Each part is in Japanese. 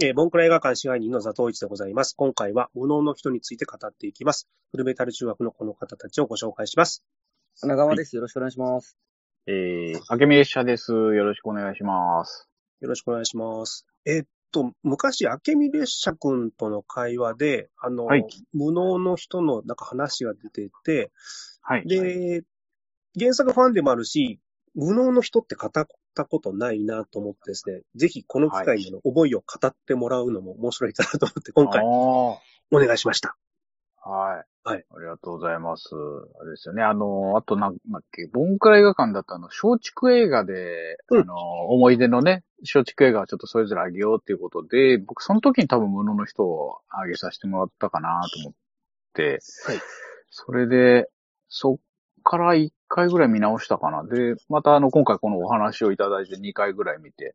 えー、ボンクラ映画館支配人のザトウイチでございます。今回は無能の人について語っていきます。フルメタル中学のこの方たちをご紹介します。長川です。よろしくお願いします。えー、明美列車です。よろしくお願いします。よろしくお願いします。えーっと、昔、明美列車君との会話で、あの、はい無能の人のなんか話が出てて、はい。で、原作ファンでもあるし、無能の人って語ったことないなと思ってですね、ぜひこの機会にの思いを語ってもらうのも面白いかなと思って、今回お願いしました。はい。はい。ありがとうございます。あれですよね。あの、あとなんだっけ、ボンクラ映画館だったあの、松竹映画で、うんあの、思い出のね、松竹映画をちょっとそれぞれあげようっていうことで、僕その時に多分無能の人をあげさせてもらったかなと思って、はい。それで、そっから1回ぐらい見直したかな。で、またあの、今回このお話をいただいて2回ぐらい見て、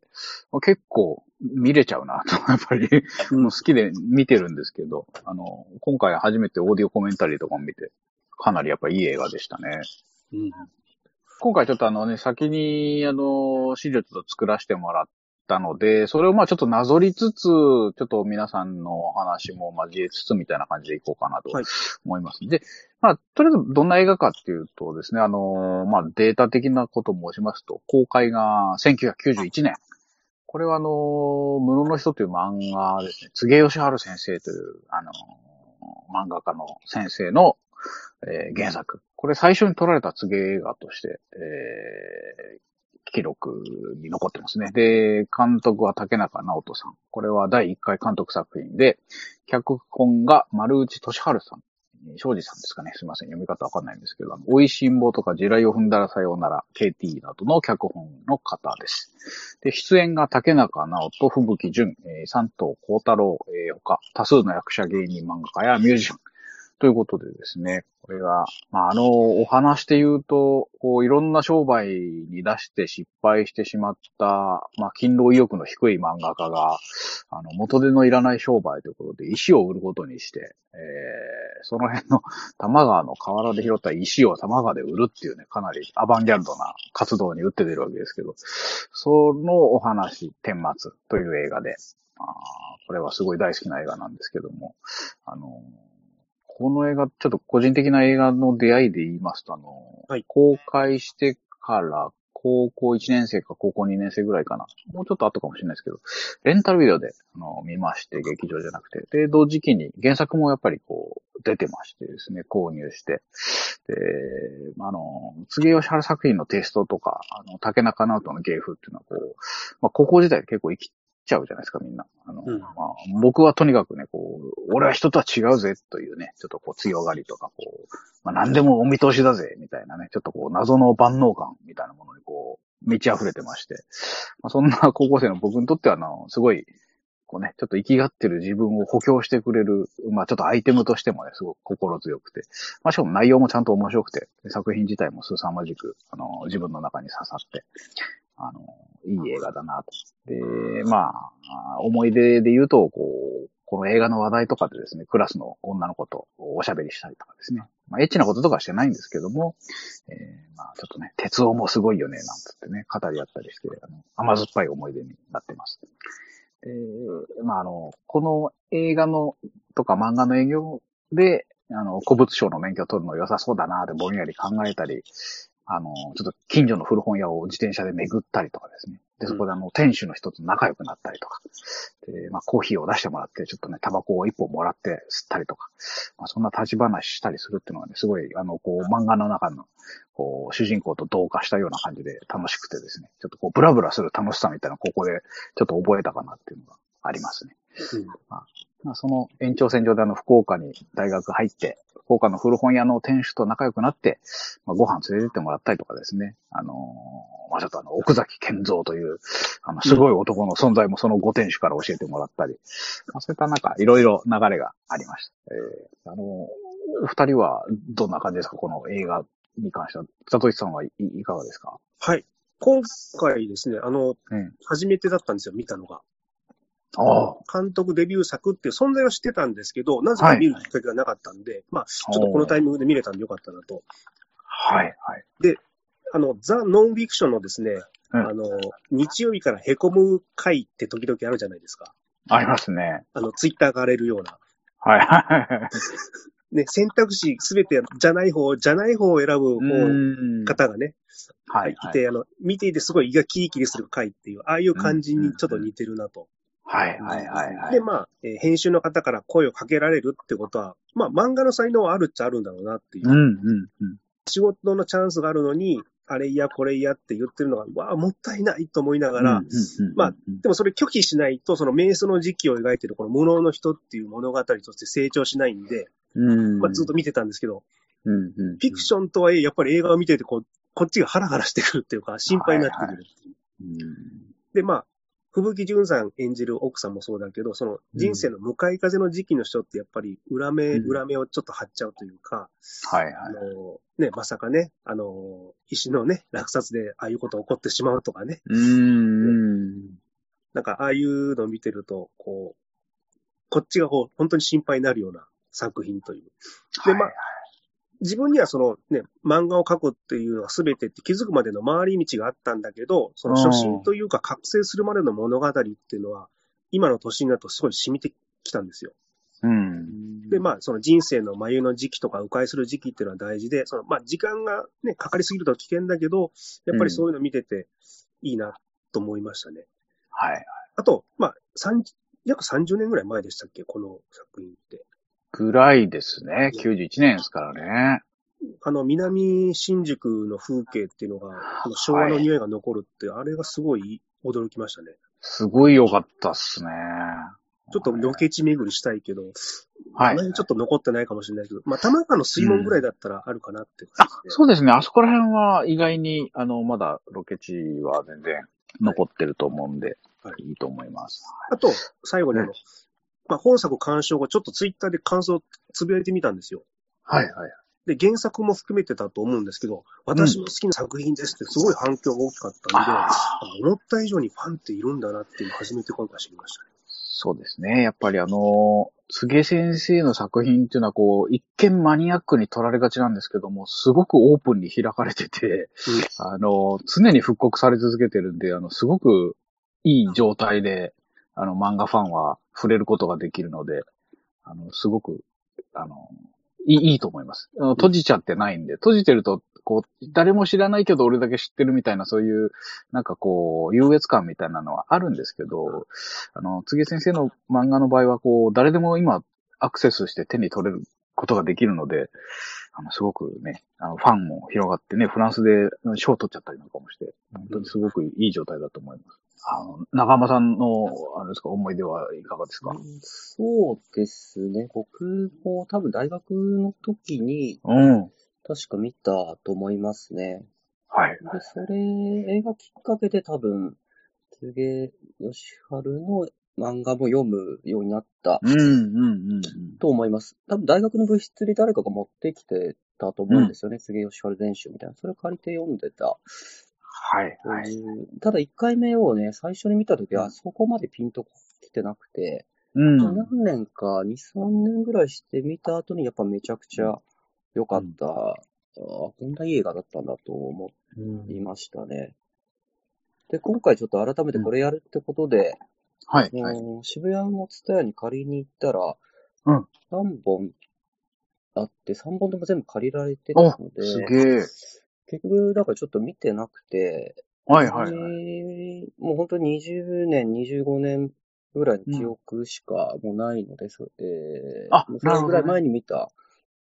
まあ結構見れちゃうなと、やっぱり、もう好きで見てるんですけど、あの、今回初めてオーディオコメンタリーとかも見て、かなりやっぱいい映画でしたね。うん。今回ちょっとあのね、先にあの、資料ちょっと作らせてもらったので、それをまあちょっとなぞりつつ、ちょっと皆さんのお話も交えつつみたいな感じでいこうかなとはい思います。で、まあ、とりあえずどんな映画かっていうとですね、あの、まあデータ的なことを申しますと、公開が1991年。これはあの、無能の人という漫画ですね、柘義治先生という、あの、漫画家の先生の、えー原作。これ最初に撮られた柘植映画として、えー記録に残ってますね。で、監督は竹中直人さん。これは第1回監督作品で、脚本が丸内俊治さん。庄司さんですかね。すいません。読み方わかんないんですけど、あの、美味しんぼとか地雷を踏んだらさようなら、KT などの脚本の方です。で、出演が竹中直人、吹雪純、えー、三藤幸太郎、えー他、多数の役者芸人漫画家やミュージシャン。ということでですね、これが、まあ、あの、お話で言うと、こう、いろんな商売に出して失敗してしまった、まあ、勤労意欲の低い漫画家が、あの、元手のいらない商売ということで、石を売ることにして、えー、その辺の多摩川の河原で拾った石を多摩川で売るっていうね、かなりアバンギャルドな活動に打って出るわけですけど、そのお話、天末という映画で、あこれはすごい大好きな映画なんですけども、あの、この映画、ちょっと個人的な映画の出会いで言いますと、あの、はい公開してから高校1年生か高校2年生ぐらいかな。もうちょっと後かもしれないですけど、レンタルビデオであの見まして、劇場じゃなくて。で、同時期に原作もやっぱりこう、出てましてですね、購入して。で、まああの、次吉原作品のテイストとか、あの、竹中直人の芸風っていうのはこう、まあ高校時代結構生きちゃうじゃないですか、みんな。あの、うん。まあ、僕はとにかくね、こう、俺は人とは違うぜというね、ちょっとこう強がりとか、こう、まあ何でもお見通しだぜ、みたいなね、ちょっとこう謎の万能感みたいなものにこう、満ち溢れてまして、まあ、そんな高校生の僕にとっては、あの、すごい、こうね、ちょっと生きがってる自分を補強してくれる、まあちょっとアイテムとしてもね、すごく心強くて、まあしかも内容もちゃんと面白くて、作品自体も凄まじく、あの、自分の中に刺さって、あの、いい映画だなと。で、まあ、思い出で言うと、こう、この映画の話題とかでですね、クラスの女の子とおしゃべりしたりとかですね。まあ、エッチなこととかしてないんですけども、えーまあ、ちょっとね、鉄夫もすごいよね、なんつってね、語り合ったりして、あの甘酸っぱい思い出になってます。で、まあ、あの、この映画の、とか漫画の営業で、あの、古物商の免許を取るの良さそうだなってぼんやり考えたり、あの、ちょっと近所の古本屋を自転車で巡ったりとかですね。で、そこであの、店主の人と仲良くなったりとか。で、まあ、コーヒーを出してもらって、ちょっとね、タバコを一本もらって吸ったりとか。まあ、そんな立ち話したりするっていうのがね、すごい、あの、こう、漫画の中の、こう、主人公と同化したような感じで楽しくてですね。ちょっとこう、ブラブラする楽しさみたいなここで、ちょっと覚えたかなっていうのがありますね。うんまあ、その延長線上であの、福岡に大学入って、福岡の古本屋の店主と仲良くなって、まあ、ご飯連れてってもらったりとかですね。あのーまあ、ちょっとあの、奥崎健三という、あの、すごい男の存在もそのご店主から教えてもらったり、まあ、そういったなんか、いろいろ流れがありました。えー、あのーお二人はどんな感じですか？この映画に関しては。里石さんはいいかがですか？はい。今回ですね、あの、うん。初めてだったんですよ、見たのが。監督デビュー作っていう存在は知ってたんですけど、なぜか見るきっかけがなかったんで、まあ、ちょっとこのタイミングで見れたんでよかったなと。はい、はい。あの、ザ・ノンフィクションのですね、うんあの、日曜日から凹む回って時々あるじゃないですか。ありますね。あの、ツイッターが荒れるような。はいはいはい。ね、選択肢すべてじゃない方、じゃない方を選ぶ方がね、はいいはい。て、あの、見ていてすごい胃がキリキリする回っていう、ああいう感じにちょっと似てるなと。はいはいはいはい。で、まあ、えー編集の方から声をかけられるってことは、まあ、漫画の才能はあるっちゃあるんだろうなっていう。うんうんうん。仕事のチャンスがあるのに、あれ嫌、これ嫌って言ってるのが、わあ、もったいないと思いながら、うんうんうんまあでもそれ拒否しないと、その瞑想の時期を描いてるこの無能の人っていう物語として成長しないんで、うん、まあ、ずっと見てたんですけど、うんうん、フィクションとはいえ、やっぱり映画を見ててこう、こっちがハラハラしてくるっていうか、心配になってくるっていう。うんで、まあ、吹雪純さん演じる奥さんもそうだけど、その人生の向かい風の時期の人ってやっぱり裏目、うん裏目をちょっと張っちゃうというか、はいはいあ。の、ね、まさかね、あの、石のね、落札でああいうこと起こってしまうとかね、うんうん。なんかああいうのを見てると、こう、こっちがこう、本当に心配になるような作品という。で、まあ、自分にはそのね、漫画を描くっていうのが全てって気づくまでの回り道があったんだけど、その初心というか覚醒するまでの物語っていうのは、今の年になるとすごい染みてきたんですよ。うん。で、まあ、その人生の眉の時期とか迂回する時期っていうのは大事で、その、まあ、時間がね、かかりすぎると危険だけど、やっぱりそういうの見てていいなと思いましたね。はい。あと、まあ、三約30年ぐらい前でしたっけこの作品って。ぐらいですね。91年ですからね。あの、南新宿の風景っていうのが、この昭和の匂いが残るって、あれがすごい驚きましたね。すごい良かったっすね。ちょっとロケ地巡りしたいけど、はいちょっと残ってないかもしれないけど、まあ、玉川の水門ぐらいだったらあるかなって、あ、そうですね。あそこら辺は意外に、あの、まだロケ地は全然残ってると思うんで、はいいいと思います。あと、最後にあの、まあ、本作鑑賞後、ちょっとツイッターで感想をつぶやいてみたんですよ。はいはい。で、原作も含めてたと思うんですけど、私の好きな作品ですってすごい反響が大きかったんで、あ思った以上にファンっているんだなっていうのを初めて今回知りましたね。そうですね。やっぱりあの、柘植先生の作品っていうのはこう、一見マニアックに取られがちなんですけども、すごくオープンに開かれてて、あの、常に復刻され続けてるんで、あの、すごくいい状態で、あの、漫画ファンは触れることができるので、あの、すごく、あの、いい、いいと思います。あの閉じちゃってないんで、閉じてると、こう、誰も知らないけど俺だけ知ってるみたいな、そういう、なんかこう、優越感みたいなのはあるんですけど、あの、次先生の漫画の場合は、こう、誰でも今、アクセスして手に取れることができるので、あの、すごくね、あの、ファンも広がってね、フランスで賞を取っちゃったりなんかもして、本当にすごくいい状態だと思います。あの、長浜さんの、あれですか、思い出はいかがですか？そうですね。僕も多分大学の時にうん。確か見たと思いますね。はい。で、それ、映画きっかけで多分、柘植義春の漫画も読むようになったうん、うん、うん。と思います。多分大学の部室に誰かが持ってきてたと思うんですよね。柘植義春全集みたいな。それ借りて読んでた。はい、はい。うんただ1回目をね、最初に見た時はそこまでピンと来てなくて、うん。何年か、2、3年ぐらいして見た後にやっぱめちゃくちゃ良かった、あこんないい映画だったんだと思いましたね。で、今回ちょっと改めてこれやるってことで、はい、あはい。の渋谷のツタヤに借りに行ったら、うん3本あって、3本とも全部借りられてたおのすで、げえ。結局、だからちょっと見てなくて、はい、はい、はい。い。もう本当に20年、25年ぐらいの記憶しかもうないので、そえーあそれぐらい前に見た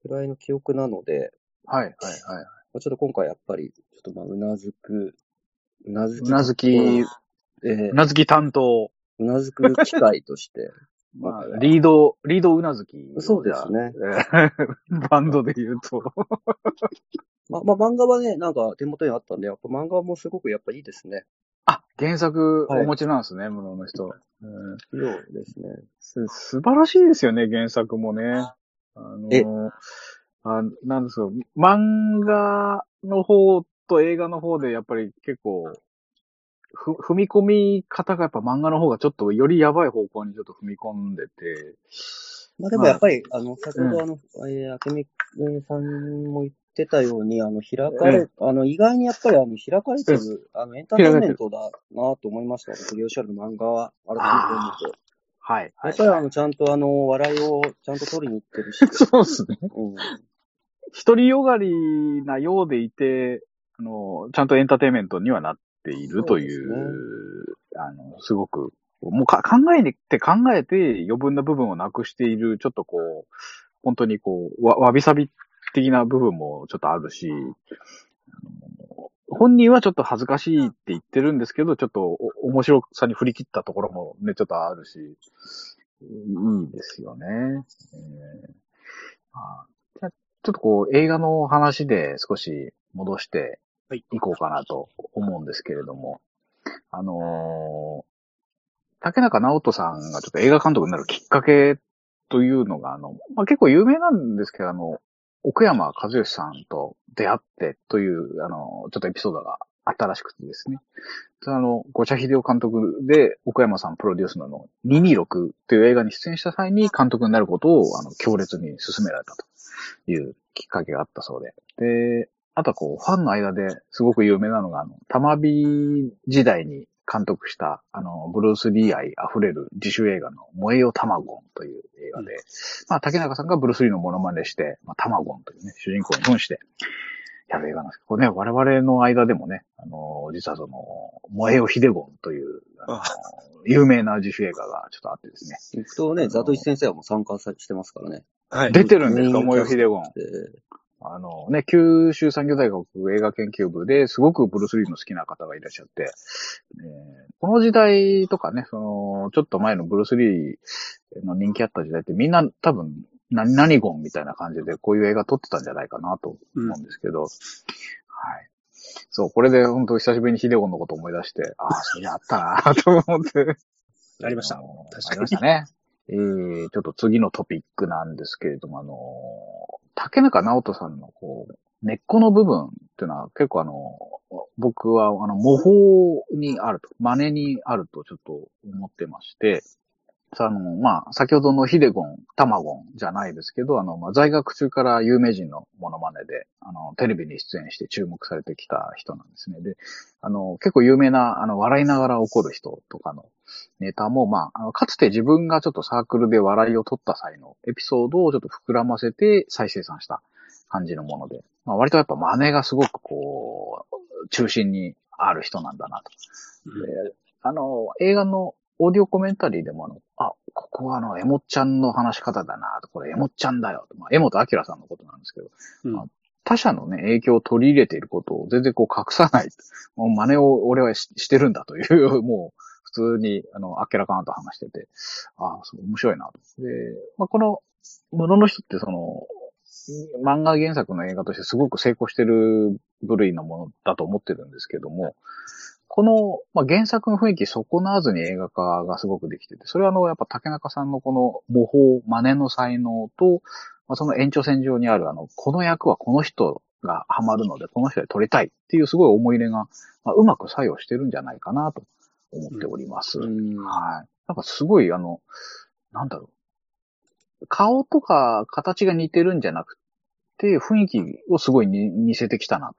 ぐらいの記憶なので、はい、はい、はい。まあちょっと今回やっぱり、ちょっとまあ、うなずく、うなずき、うなずき、えーうなずき担当。うなずく機会として、まあ、リード、リードうなずき。そうですね。バンドで言うと。まあ、まあ、漫画はね、なんか手元にあったんで、やっぱ漫画もすごくやっぱいいですね。あ、原作はいお持ちなんですね、無能の人。うんそうですね。す素晴らしいですよね、原作もね。あのえあなんですよ。漫画の方と映画の方でやっぱり結構、ふ、踏み込み方がやっぱ漫画の方がちょっとよりやばい方向にちょっと踏み込んでて。まあでもやっぱり、あの、先ほどあの、えー、あけみさんも言ってたように、あの、開かれ、あの、意外にやっぱりあの、開かれてる、あの、エンターテインメントだなと思いました。ね、杉吉原の漫画は、改めて読むと。はい。やっぱりあの、ちゃんとあの、笑いをちゃんと取りに行ってるし。そうですね。うん。独りよがりなようでいて、あの、ちゃんとエンターテインメントにはなっているという、そうあの、すごく、もうか考えて考えて余分な部分をなくしている、ちょっとこう、本当にこう、わ、わびさび的な部分もちょっとあるし、本人はちょっと恥ずかしいって言ってるんですけど、ちょっとお面白さに振り切ったところもね、ちょっとあるし、いいですよね。えーあじゃあちょっとこう、映画の話で少し戻してはいいこうかなと思うんですけれども、あのー竹中直人さんがちょっと映画監督になるきっかけというのが、あの、まあ、結構有名なんですけど、あの、奥山和義さんと出会ってという、あの、ちょっとエピソードがあったらしくてですね。あの、五茶秀夫監督で奥山さんプロデュースのの226という映画に出演した際に監督になることを、あの、強烈に進められたというきっかけがあったそうで。で、あとはこう、ファンの間ですごく有名なのが、あの、玉美時代に監督した、あの、ブルース・リー愛溢れる自主映画の燃えよタマゴンという映画で、まあ、竹中さんがブルース・リーのモノマネして、まあ、タマゴンというね、主人公に扮して、やる映画なんですけど、これね、我々の間でもね、あの、実はその、燃えよヒデゴンという、あのあ有名な自主映画がちょっとあってですね。行くとね、ザトイチ先生はもう参加さしてますからね。はい。出てるんですか、燃えよヒデゴン。であのね、九州産業大学映画研究部ですごくブルース・リーの好きな方がいらっしゃって、えーこの時代とかね、その、ちょっと前のブルース・リーの人気あった時代ってみんな多分、何々ゴンみたいな感じでこういう映画撮ってたんじゃないかなと思うんですけど、はい。そう、これで本当久しぶりにヒデゴンのこと思い出して、ああ、それあったなと思って。ありました確かにありましたね。えー、ちょっと次のトピックなんですけれども、あの、竹中直人さんのこう、根っこの部分っていうのは結構あの、僕はあの、模倣にあると、真似にあるとちょっと思ってまして、あの、まあ、先ほどのヒデゴン、タマゴンじゃないですけど、あの、まあ、在学中から有名人のモノマネで、あの、テレビに出演して注目されてきた人なんですね。で、あの、結構有名な、あの、笑いながら怒る人とかのネタも、まあ、あの、かつて自分がちょっとサークルで笑いを取った際のエピソードをちょっと膨らませて再生産した感じのもので、まあ、割とやっぱ真似がすごくこう、中心にある人なんだなと。であの、映画のオーディオコメンタリーでもあの、あ、ここはあの、エモちゃんの話し方だなと、これエモちゃんだよと、まあ、エモとアキラさんのことなんですけど、うんまあ他者のね、影響を取り入れていることを全然こう隠さない。もう真似を俺はししてるんだという、もう普通に、あの、あっけらかんと話してて、ああ、そう、面白いなと。で、まあ、この、室の人ってその、漫画原作の映画としてすごく成功してる部類のものだと思ってるんですけども、この、まあ、原作の雰囲気損なわずに映画化がすごくできてて、それはあの、やっぱ竹中さんのこの模倣、真似の才能と、まあ、その延長線上にあるあの、この役はこの人がハマるので、この人で撮りたいっていうすごい思い入れが、まあ、うまく作用してるんじゃないかなと思っております。うんはい。なんかすごいあの、なんだろう。顔とか形が似てるんじゃなくて、雰囲気をすごいに似せてきたな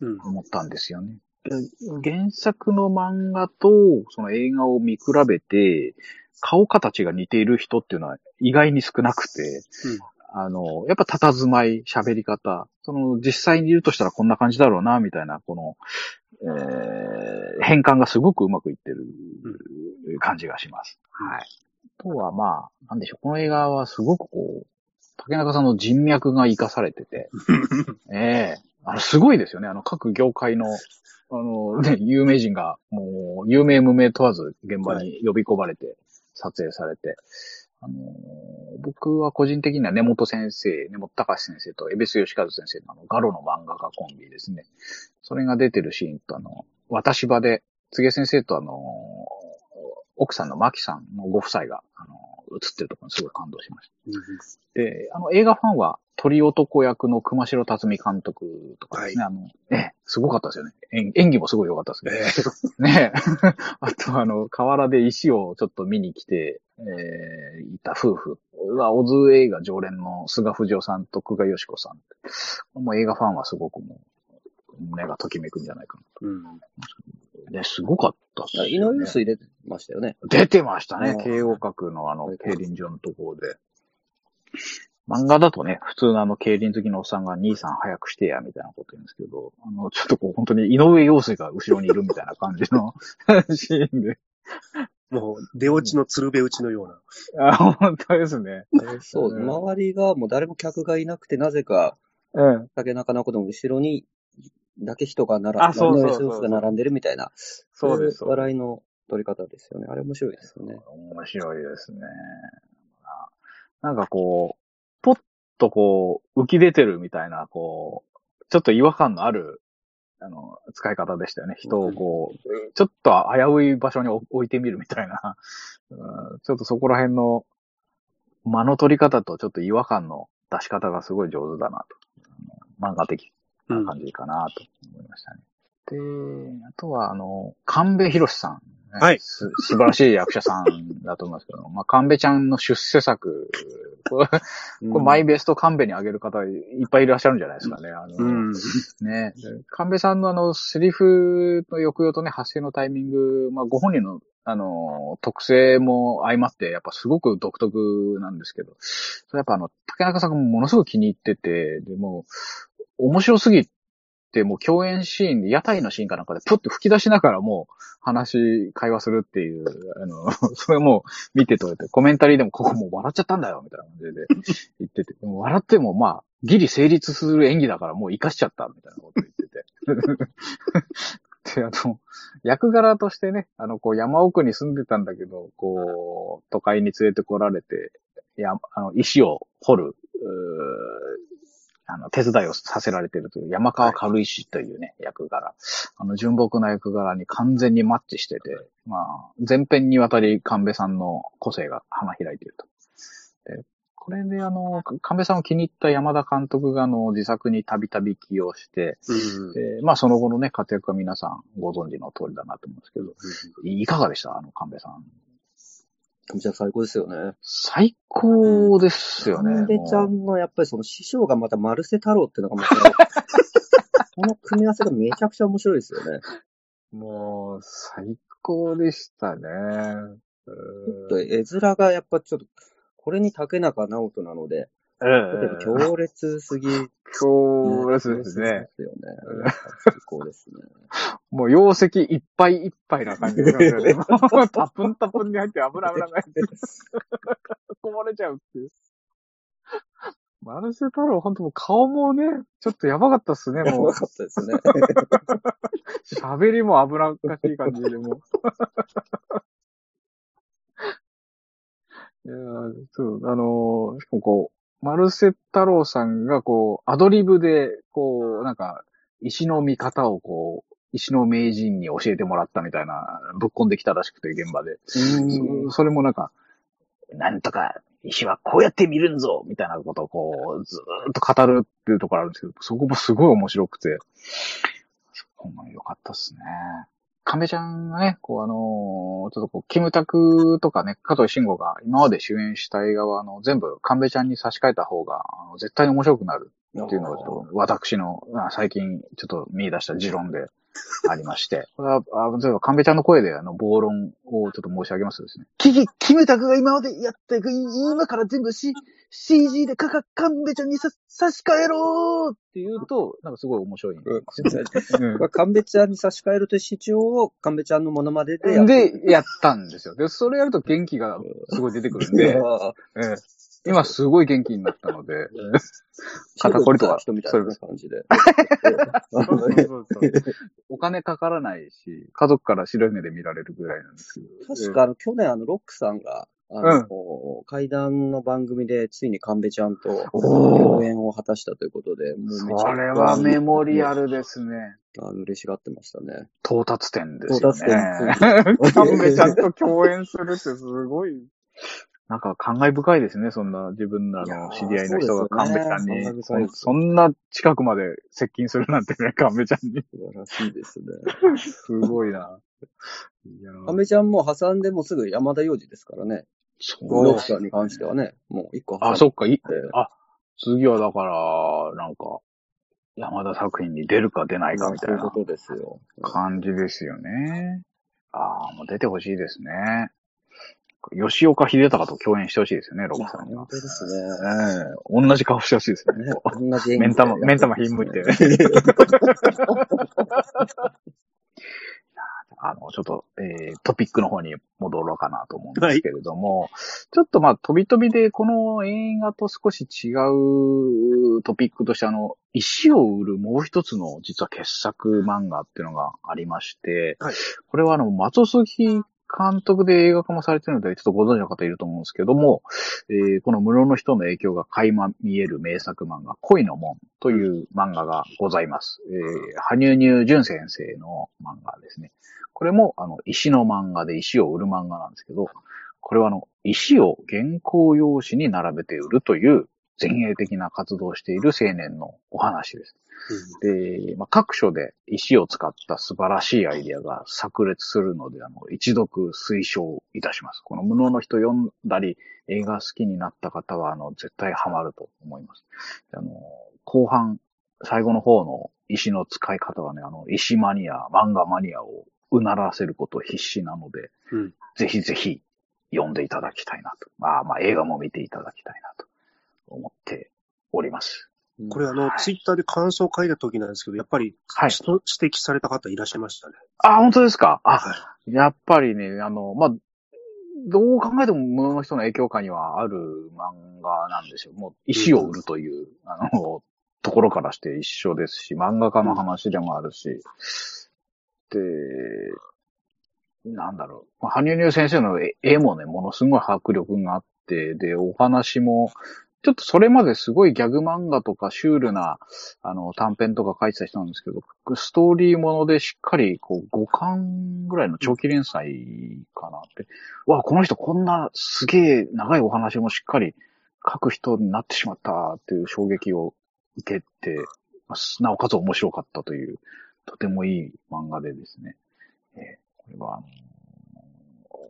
うんと思ったんですよね。で原作の漫画とその映画を見比べて、顔形が似ている人っていうのは意外に少なくて、あの、やっぱ佇まい、喋り方、その実際にいるとしたらこんな感じだろうな、みたいな、この、えー、変換がすごくうまくいってる感じがします。はい。あとはまあ、なんでしょう、この映画はすごくこう、竹中さんの人脈が活かされてて、ええあの、すごいですよね。あの、各業界の、あの、ね、有名人が、もう、有名無名問わず現場に呼び込まれて、撮影されて、あの僕は個人的には根本先生、根本隆先生と江別義和先生のあの、ガロの漫画家コンビですね。それが出てるシーンとあの、私場で、柘植先生とあの奥さんのマキさんのご夫妻が、あの映ってるところにすごい感動しました。で、あの、映画ファンは、鳥男役の熊代辰巳監督とかですね、あの、ええ、すごかったですよね。演演技もすごい良かったですね。ねえ。あと、あの、河原で石をちょっと見に来て、えーいた夫婦は、オズ映画常連の菅藤夫さんと久我義子さん。もう映画ファンはすごくもう、胸がときめくんじゃないかなうん。と。で、すごかっったっすよ、ね。井上陽水出てましたよね。出てましたねう。ん慶応閣のあの、競輪場のところで。漫画だとね、普通のあの、競輪好きのおっさんが兄さん早くしてや、みたいなこと言うんですけど、あの、ちょっとこう、本当に井上陽水が後ろにいるみたいな感じの シーンで。もう、出落ちの鶴瓶打ちのような。あ、本当ですね。そう、うん周りがもう誰も客がいなくて、なぜか、うん。竹中直子の後ろに、だけ人が並あそうそうそう井上陽水が並んでるみたいな、そうです。笑いの取り方ですよね。あれ面白いですよね。面白いですね。なんかこう、ポッとこう、浮き出てるみたいな、こう、ちょっと違和感のある、あの、使い方でしたよね。人をこう、ちょっと危うい場所に置いてみるみたいな、うんちょっとそこら辺の間の取り方とちょっと違和感の出し方がすごい上手だなと。漫画的な感じかなと思いましたね。で、あとは、あの、神戸博さん、ね。はいす。素晴らしい役者さんだと思いますけど、まあ、神戸ちゃんの出世作、これ、これマイベスト神戸にあげる方いっぱいいらっしゃるんじゃないですかね。あの、うん。ね。で神戸さんのあの、セリフの抑揚とね、発声のタイミング、まあ、ご本人の、あの、特性も相まって、やっぱすごく独特なんですけど、それやっぱあの、竹中さんがものすごく気に入ってて、でも、面白すぎて、もう共演シーンで、屋台のシーンかなんかで、プッと吹き出しながらもう、話、会話するっていう、あの、それも見てとれて、コメンタリーでもここもう笑っちゃったんだよ、みたいな感じで言ってて、でも笑ってもまあ、ギリ成立する演技だからもう活かしちゃった、みたいなこと言ってて。で、あの、役柄としてね、あの、こう山奥に住んでたんだけど、こう、都会に連れてこられて、や、あの、石を掘る、あの、手伝いをさせられているという山川軽石というね、役柄。あの、純朴な役柄に完全にマッチしてて、まあ、前編にわたり神戸さんの個性が花開いていると。でこれであの、神戸さんを気に入った山田監督があの、自作にたびたび起用して、うん。でまあその後のね、活躍は皆さんご存知の通りだなと思うんですけど、いかがでした？あの、神戸さん。神戸ちゃん最高ですよね。最高ですよね。神戸ちゃんのやっぱりその師匠がまたマルセ太郎っていうのがまた、この組み合わせがめちゃくちゃ面白いですよね。もう、最高でしたね。ちょっと絵面がやっぱちょっと、これに竹中直人なので、えちょっと強烈すぎ、強烈ですね。ですよね。最高ですね。もう容石いっぱいいっぱいな感じですよね。もうタプンタプンに入って油油が入って、こぼれちゃうっていう。マルセ太郎、ほんともう顔もね、ちょっとやばかったっすね、もうやば。かったですね。喋りも油っかしい感じで、もう。いやーそう、あのーしかもこう、マルセ太郎さんがこう、アドリブで、こう、なんか、石の見方をこう、石の名人に教えてもらったみたいな、ぶっ込んできたらしくて、現場で。そそれもなんか、なんとか、石はこうやって見るんぞみたいなことをこう、ずーっと語るっていうところあるんですけど、そこもすごい面白くて、そこも良かったっすね。亀ちゃんがね、こうあのーちょっとこう、キムタクとかね、加藤慎吾が今まで主演した映画は、あの、全部亀ちゃんに差し替えた方が、あの絶対に面白くなるっていうのが、ちょっと私の、あ最近ちょっと見出した持論でありまして。これは、あ例えば、神戸ちゃんの声で、あの、暴論をちょっと申し上げますとですね。キキ、キムタクが今までやって、今から全部 C、CG でかか、神戸ちゃんにさ差し替えろーって言うと、なんかすごい面白いんですよね。これ神戸ちゃんに差し替えるという主張を神戸ちゃんのモノマネでやうんってで、やったんですよ。で、それやると元気がすごい出てくるんで、え今すごい元気になったので、肩こりとか人みたいな感じで。そうそうそうお金かからないし、家族から白い目で見られるぐらいなんですけど。確かあの、去年あの、ロックさんが、あの、階段の番組でついに神戸ちゃんと共演を果たしたということで、もうめちゃくちゃそれはメモリアルですね。あの嬉しがってましたね。到達点ですよね。到達点カンベちゃんと共演するってすごい。なんか感慨深いですね、そんな自分らの知り合いの人がカンベちゃんに、そねそんな近くまで接近するなんてね、カンベちゃんに。素晴らしいですね。すごいな。神戸ちゃんも挟んでもうすぐ山田洋次ですからね。そうロックさんに関してはね、もう一個挟んで。あ、そっか、い、えあ、次はだから、なんか、山田作品に出るか出ないかみたいなそういうことですよ。感じですよね。ああ、もう出てほしいですね。吉岡秀隆と共演してほしいですよね、ロボさんには本。当ですね。ええ同じ顔してほしいですよね。同じ目ん玉、目ん玉ひんむいて。あの、ちょっと、えー、トピックの方に戻ろうかなと思うんですけれども、ちょっとまあ、飛び飛びで、この映画と少し違うトピックとして、あの、石を売るもう一つの実は傑作漫画っていうのがありまして、はいこれはあの、松杉監督で映画化もされてるので、ちょっとご存知の方いると思うんですけども、えーこの室の人の影響が垣間見える名作漫画、恋の門という漫画がございます。えー、羽生入淳先生の漫画ですね。これも、あの、石の漫画で石を売る漫画なんですけど、これはあの、石を原稿用紙に並べて売るという前衛的な活動をしている青年のお話です。で、まあ、各所で石を使った素晴らしいアイディアが炸裂するので、あの、一読推奨いたします。この無能の人読んだり、映画好きになった方は、あの、絶対ハマると思います。であの、後半、最後の方の石の使い方はね、あの、石マニア、漫画マニアをうならせること必死なので、うんぜひぜひ読んでいただきたいなと。まあまあ映画も見ていただきたいなと思っております。これあの、ツイッターで感想を書いた時なんですけど、やっぱり、はいし指摘された方いらっしゃいましたね。あ、本当ですか？あ、はやっぱりね、あの、まあ、どう考えても無能の人の影響下にはある漫画なんですよ。もう石を売るという、あの、ところからして一緒ですし、漫画家の話でもあるし、で、なんだろう。まあ羽生入先生の絵絵もね、ものすごい迫力があって、で、お話も、ちょっとそれまですごいギャグ漫画とかシュールな、あの、短編とか書いてた人なんですけど、ストーリーものでしっかり、こう、5巻ぐらいの長期連載かなって。うわあ、この人こんなすげえ長いお話もしっかり書く人になってしまったっていう衝撃を受けて、なおかつ面白かったという、とてもいい漫画でですね。えーこれは、あの、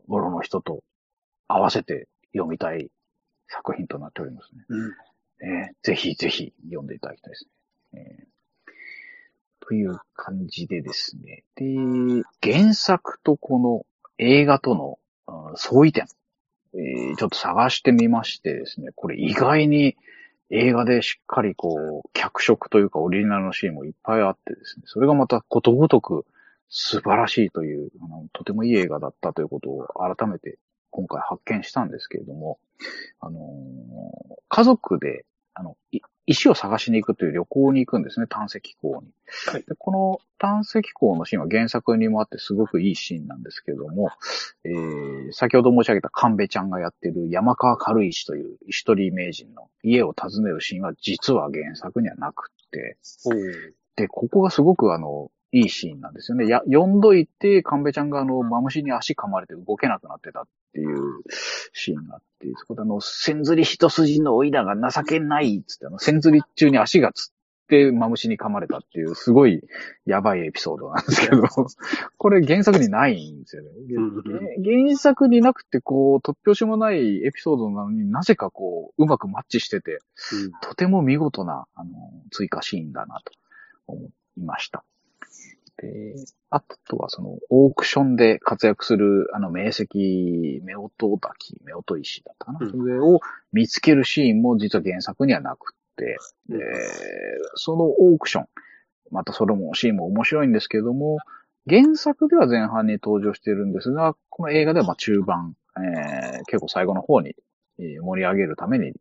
ゴロの人と合わせて読みたい作品となっておりますね。うん。えーぜひぜひ読んでいただきたいですね。えーという感じでですね。で、原作とこの映画とのうん相違点、えーちょっと探してみましてですね、これ意外に映画でしっかりこう、脚色というかオリジナルのシーンもいっぱいあってですね、それがまたことごとく素晴らしいという、あのとてもいい映画だったということを改めて今回発見したんですけれども、あのー家族で、あの、い石を探しに行くという旅行に行くんですね、探石港に。はいでこの探石港のシーンは原作にもあってすごくいいシーンなんですけれども、えー先ほど申し上げた神戸ちゃんがやってる山川軽石という石取り名人の家を訪ねるシーンは実は原作にはなくって、で、ここがすごくあの、いいシーンなんですよね。や、呼んどいて、神戸ちゃんがあの、マムシに足噛まれて動けなくなってたっていうシーンがあって、そこであの、千釣り一筋のオイラが情けないっつってあの、千釣り中に足がつって、マムシに噛まれたっていう、すごいやばいエピソードなんですけど、これ原作にないんですよね。原作になくて、こう、突拍子もないエピソードなのになぜかこう、うまくマッチしてて、うんとても見事な、あの、追加シーンだなと思いました。で、あとはその、オークションで活躍する、あの、名石、夫婦滝、夫婦石だったかな、うん。それを見つけるシーンも実は原作にはなくって、で、そのオークション、またそれもシーンも面白いんですけれども、原作では前半に登場しているんですが、この映画ではまあ中盤、えー結構最後の方にえー盛り上げるために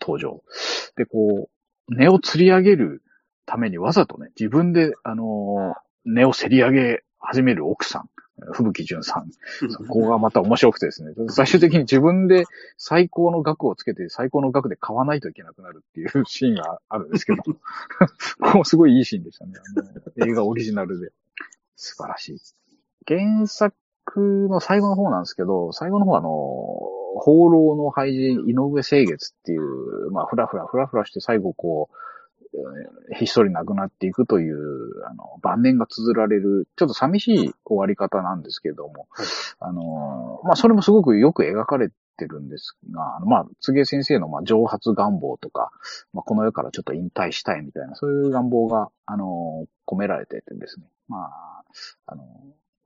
登場。で、こう、根を釣り上げるためにわざとね、自分で、あのー根を競り上げ始める奥さん、吹雪純さん。そこがまた面白くてですね、最終的に自分で最高の額をつけて最高の額で買わないといけなくなるっていうシーンがあるんですけど、ここもすごいいいシーンでしたね。あの映画オリジナルで。素晴らしい。原作の最後の方なんですけど、最後の方はあの、放浪の廃人、井上清月っていう、まあ、ふらふらふらふらして最後こう、えーひっそり亡くなっていくという、あの、晩年が綴られる、ちょっと寂しい終わり方なんですけれども、はい。あの、まあ、それもすごくよく描かれてるんですが、あのまあ、柘植先生の、まあ、蒸発願望とか、まあ、この世からちょっと引退したいみたいな、そういう願望が、あの、込められててですね、まあ、あの、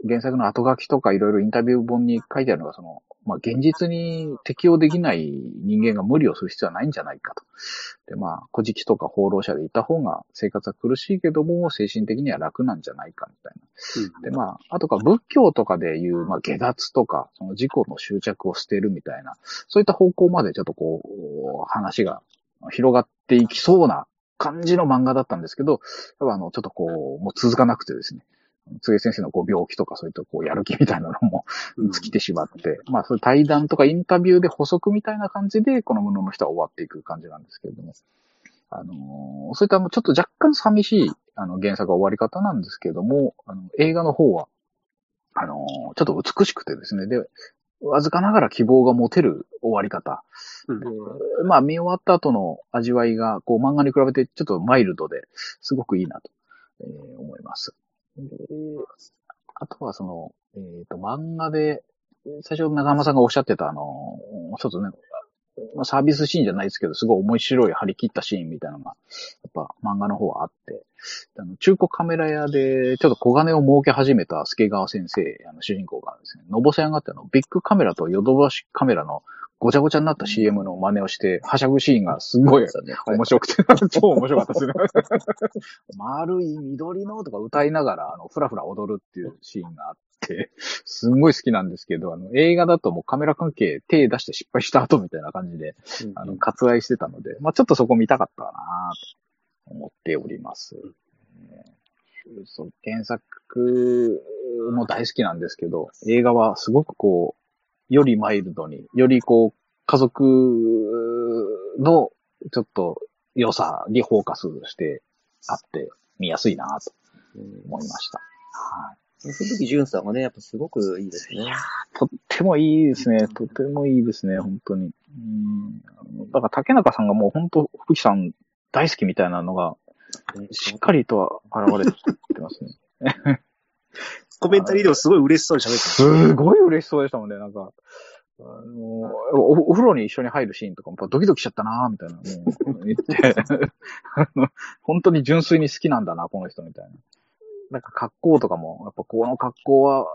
原作の後書きとかいろいろインタビュー本に書いてあるのが、その、まあ、現実に適応できない人間が無理をする必要はないんじゃないかと。で、まあ、古事記とか放浪者でいた方が生活は苦しいけども、精神的には楽なんじゃないかみたいな。うん、で、まあ、あとか仏教とかでいう、まあ、下脱とか、その自己の執着を捨てるみたいな、そういった方向までちょっとこう、話が広がっていきそうな感じの漫画だったんですけど、多分あの、ちょっとこう、もう続かなくてですね。つげ先生のこう病気とかそういったこうやる気みたいなのも尽きてしまって、うん、まあそういう対談とかインタビューで補足みたいな感じで、このものの人は終わっていく感じなんですけれども。あのー、そういったちょっと若干寂しいあの原作は終わり方なんですけども、あの映画の方は、あのー、ちょっと美しくてですね、で、わずかながら希望が持てる終わり方。うん、まあ見終わった後の味わいが、こう漫画に比べてちょっとマイルドですごくいいなと、えー、思います。あとはその、えっ、ー、と、漫画で、最初長浜さんがおっしゃってたあの、一つね、サービスシーンじゃないですけど、すごい面白い張り切ったシーンみたいなのが、やっぱ漫画の方はあって、あの中古カメラ屋でちょっと小金を儲け始めた助川先生、あの主人公がですね、のぼせ上がってあの、ビッグカメラとヨドバシカメラのごちゃごちゃになった CM の真似をして、はしゃぐシーンがすごい面白くて、超面白かったですね。丸い緑のとか歌いながら、あの、ふらふら踊るっていうシーンがあって、すんごい好きなんですけど、あの、映画だともうカメラ関係手出して失敗した後みたいな感じで、あの、割愛してたので、まあちょっとそこ見たかったなと思っております。そう、原作も大好きなんですけど、映画はすごくこう、よりマイルドに、よりこう、家族のちょっと良さにフォーカスしてあって見やすいなと思いました。はい。鈴木淳さんがね、やっぱすごくいいですね。いやとってもいいですね。とってもいいですね、本当に。うん。だから竹中さんがもう本当、福木さん大好きみたいなのが、しっかりとは現れてますね。コメンタリーでもすごい嬉しそうに喋ってすごい嬉しそうでしたもんね、なんか。あのお、お風呂に一緒に入るシーンとかもドキドキしちゃったなみたいな、もう言って、本当に純粋に好きなんだな、この人みたいな。なんか格好とかも、やっぱこの格好は、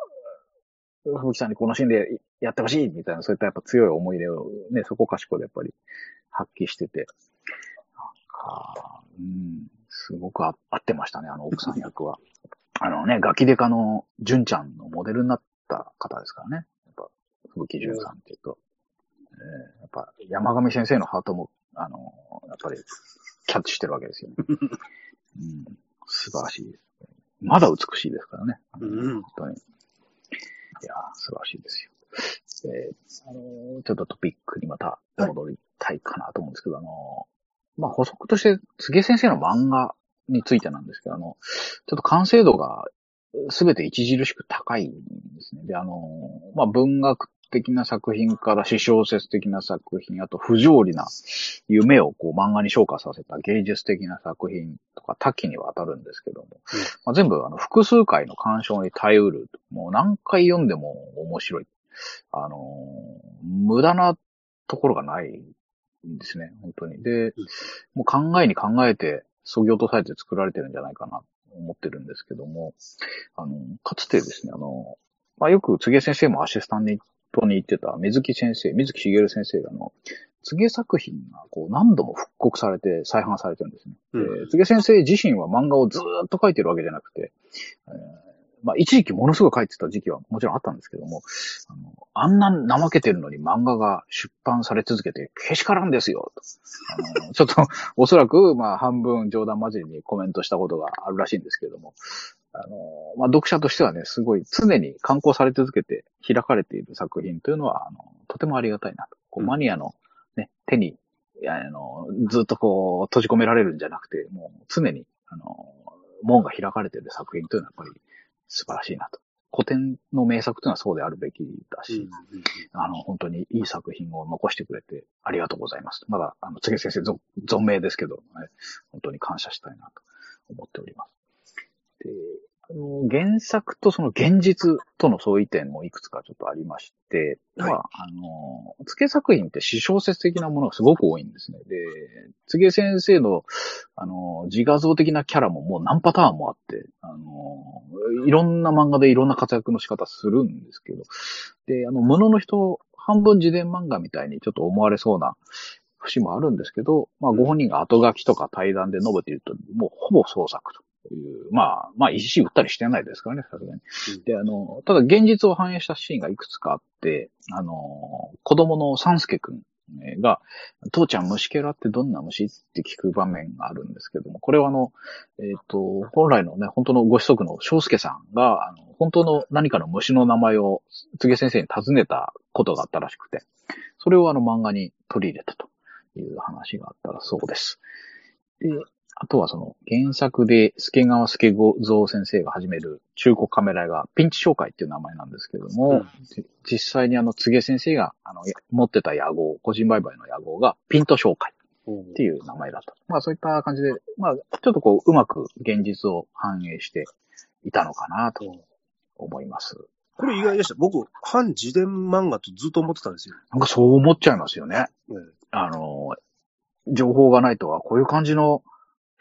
ふ木さんにこのシーンでやってほしいみたいな、そういったやっぱ強い思い出をね、そこかしこでやっぱり発揮してて、なんか、うん、すごく合ってましたね、あの奥さん役は。あのね、ガキデカの純ちゃんのモデルになった方ですからね。やっぱ、吹雪純さんっていうと、えー、やっぱ山上先生のハートも、あの、やっぱりキャッチしてるわけですよね。うん、素晴らしいです。まだ美しいですからね。うん、本当に。いや素晴らしいですよ。えー、あのちょっとトピックにまた戻りたいかなと思うんですけど、はい、あのまあ、補足として、杉江先生の漫画についてなんですけど、あの、ちょっと完成度がすべて著しく高いんですね。で、あの、まあ、文学的な作品から詩小説的な作品、あと不条理な夢をこう漫画に昇華させた芸術的な作品とか多岐にわたるんですけども、うん、まあ、全部あの複数回の鑑賞に耐えうる。もう何回読んでも面白い。あの、無駄なところがないんですね、本当に。で、もう考えに考えて創業とされて作られてるんじゃないかなと思ってるんですけども、あの、かつてですね、あの、まあ、よく、つげ先生もアシスタントに行ってた水木先生、水木しげる先生が、あの、つげ作品がこう何度も復刻されて再販されてるんですね。うん、つげ先生自身は漫画をずっと書いてるわけじゃなくて、えーまあ、一時期ものすごい書いてた時期はもちろんあったんですけども、あの、あんな怠けてるのに漫画が出版され続けて、けしからんですよ、と。あの、ちょっと、おそらく、まあ、半分冗談交じりにコメントしたことがあるらしいんですけれども、あの、まあ、読者としてはね、すごい常に刊行され続けて開かれている作品というのは、あの、とてもありがたいなと。こうマニアのね、手に、あの、ずっとこう、閉じ込められるんじゃなくて、もう常に、あの、門が開かれている作品というのはやっぱり素晴らしいなと。古典の名作というのはそうであるべきだし、うん、あの、本当にいい作品を残してくれてありがとうございます。まだ、あの、次先生存命ですけど、ね、本当に感謝したいなと思っております。で、あの原作とその現実との相違点もいくつかちょっとありまして、はい。まあ、あの、つけ作品って詩小説的なものがすごく多いんですね。で、つげ先生の、あの、自画像的なキャラももう何パターンもあって、あの、いろんな漫画でいろんな活躍の仕方するんですけど、で、あの、ものの人、半分自伝漫画みたいにちょっと思われそうな節もあるんですけど、まあ、ご本人が後書きとか対談で述べていると、もうほぼ創作という、まあ、まあ、石打ったりしてないですからね、さすがに。で、あの、ただ現実を反映したシーンがいくつかあって、あの、子供のサンスケくんが、父ちゃん虫けらってどんな虫って聞く場面があるんですけども、これはあの、えっ、と、本来のね、本当のご子息の翔介さんが、あの、本当の何かの虫の名前を、つげ先生に尋ねたことがあったらしくて、それをあの漫画に取り入れたという話があったらそうです。で、あとはその原作で助川助蔵先生が始める中古カメラ屋がピンチ紹介っていう名前なんですけども、うんじ実際にあの、つげ先生があの、や持ってた野号、個人売買の野号がピント紹介っていう名前だった。まあそういった感じで、まあちょっとこう、うまく現実を反映していたのかなと思います。これ意外でした。僕、反自伝漫画とずっと思ってたんですよ。なんかそう思っちゃいますよね。ねあの、情報がないとはこういう感じの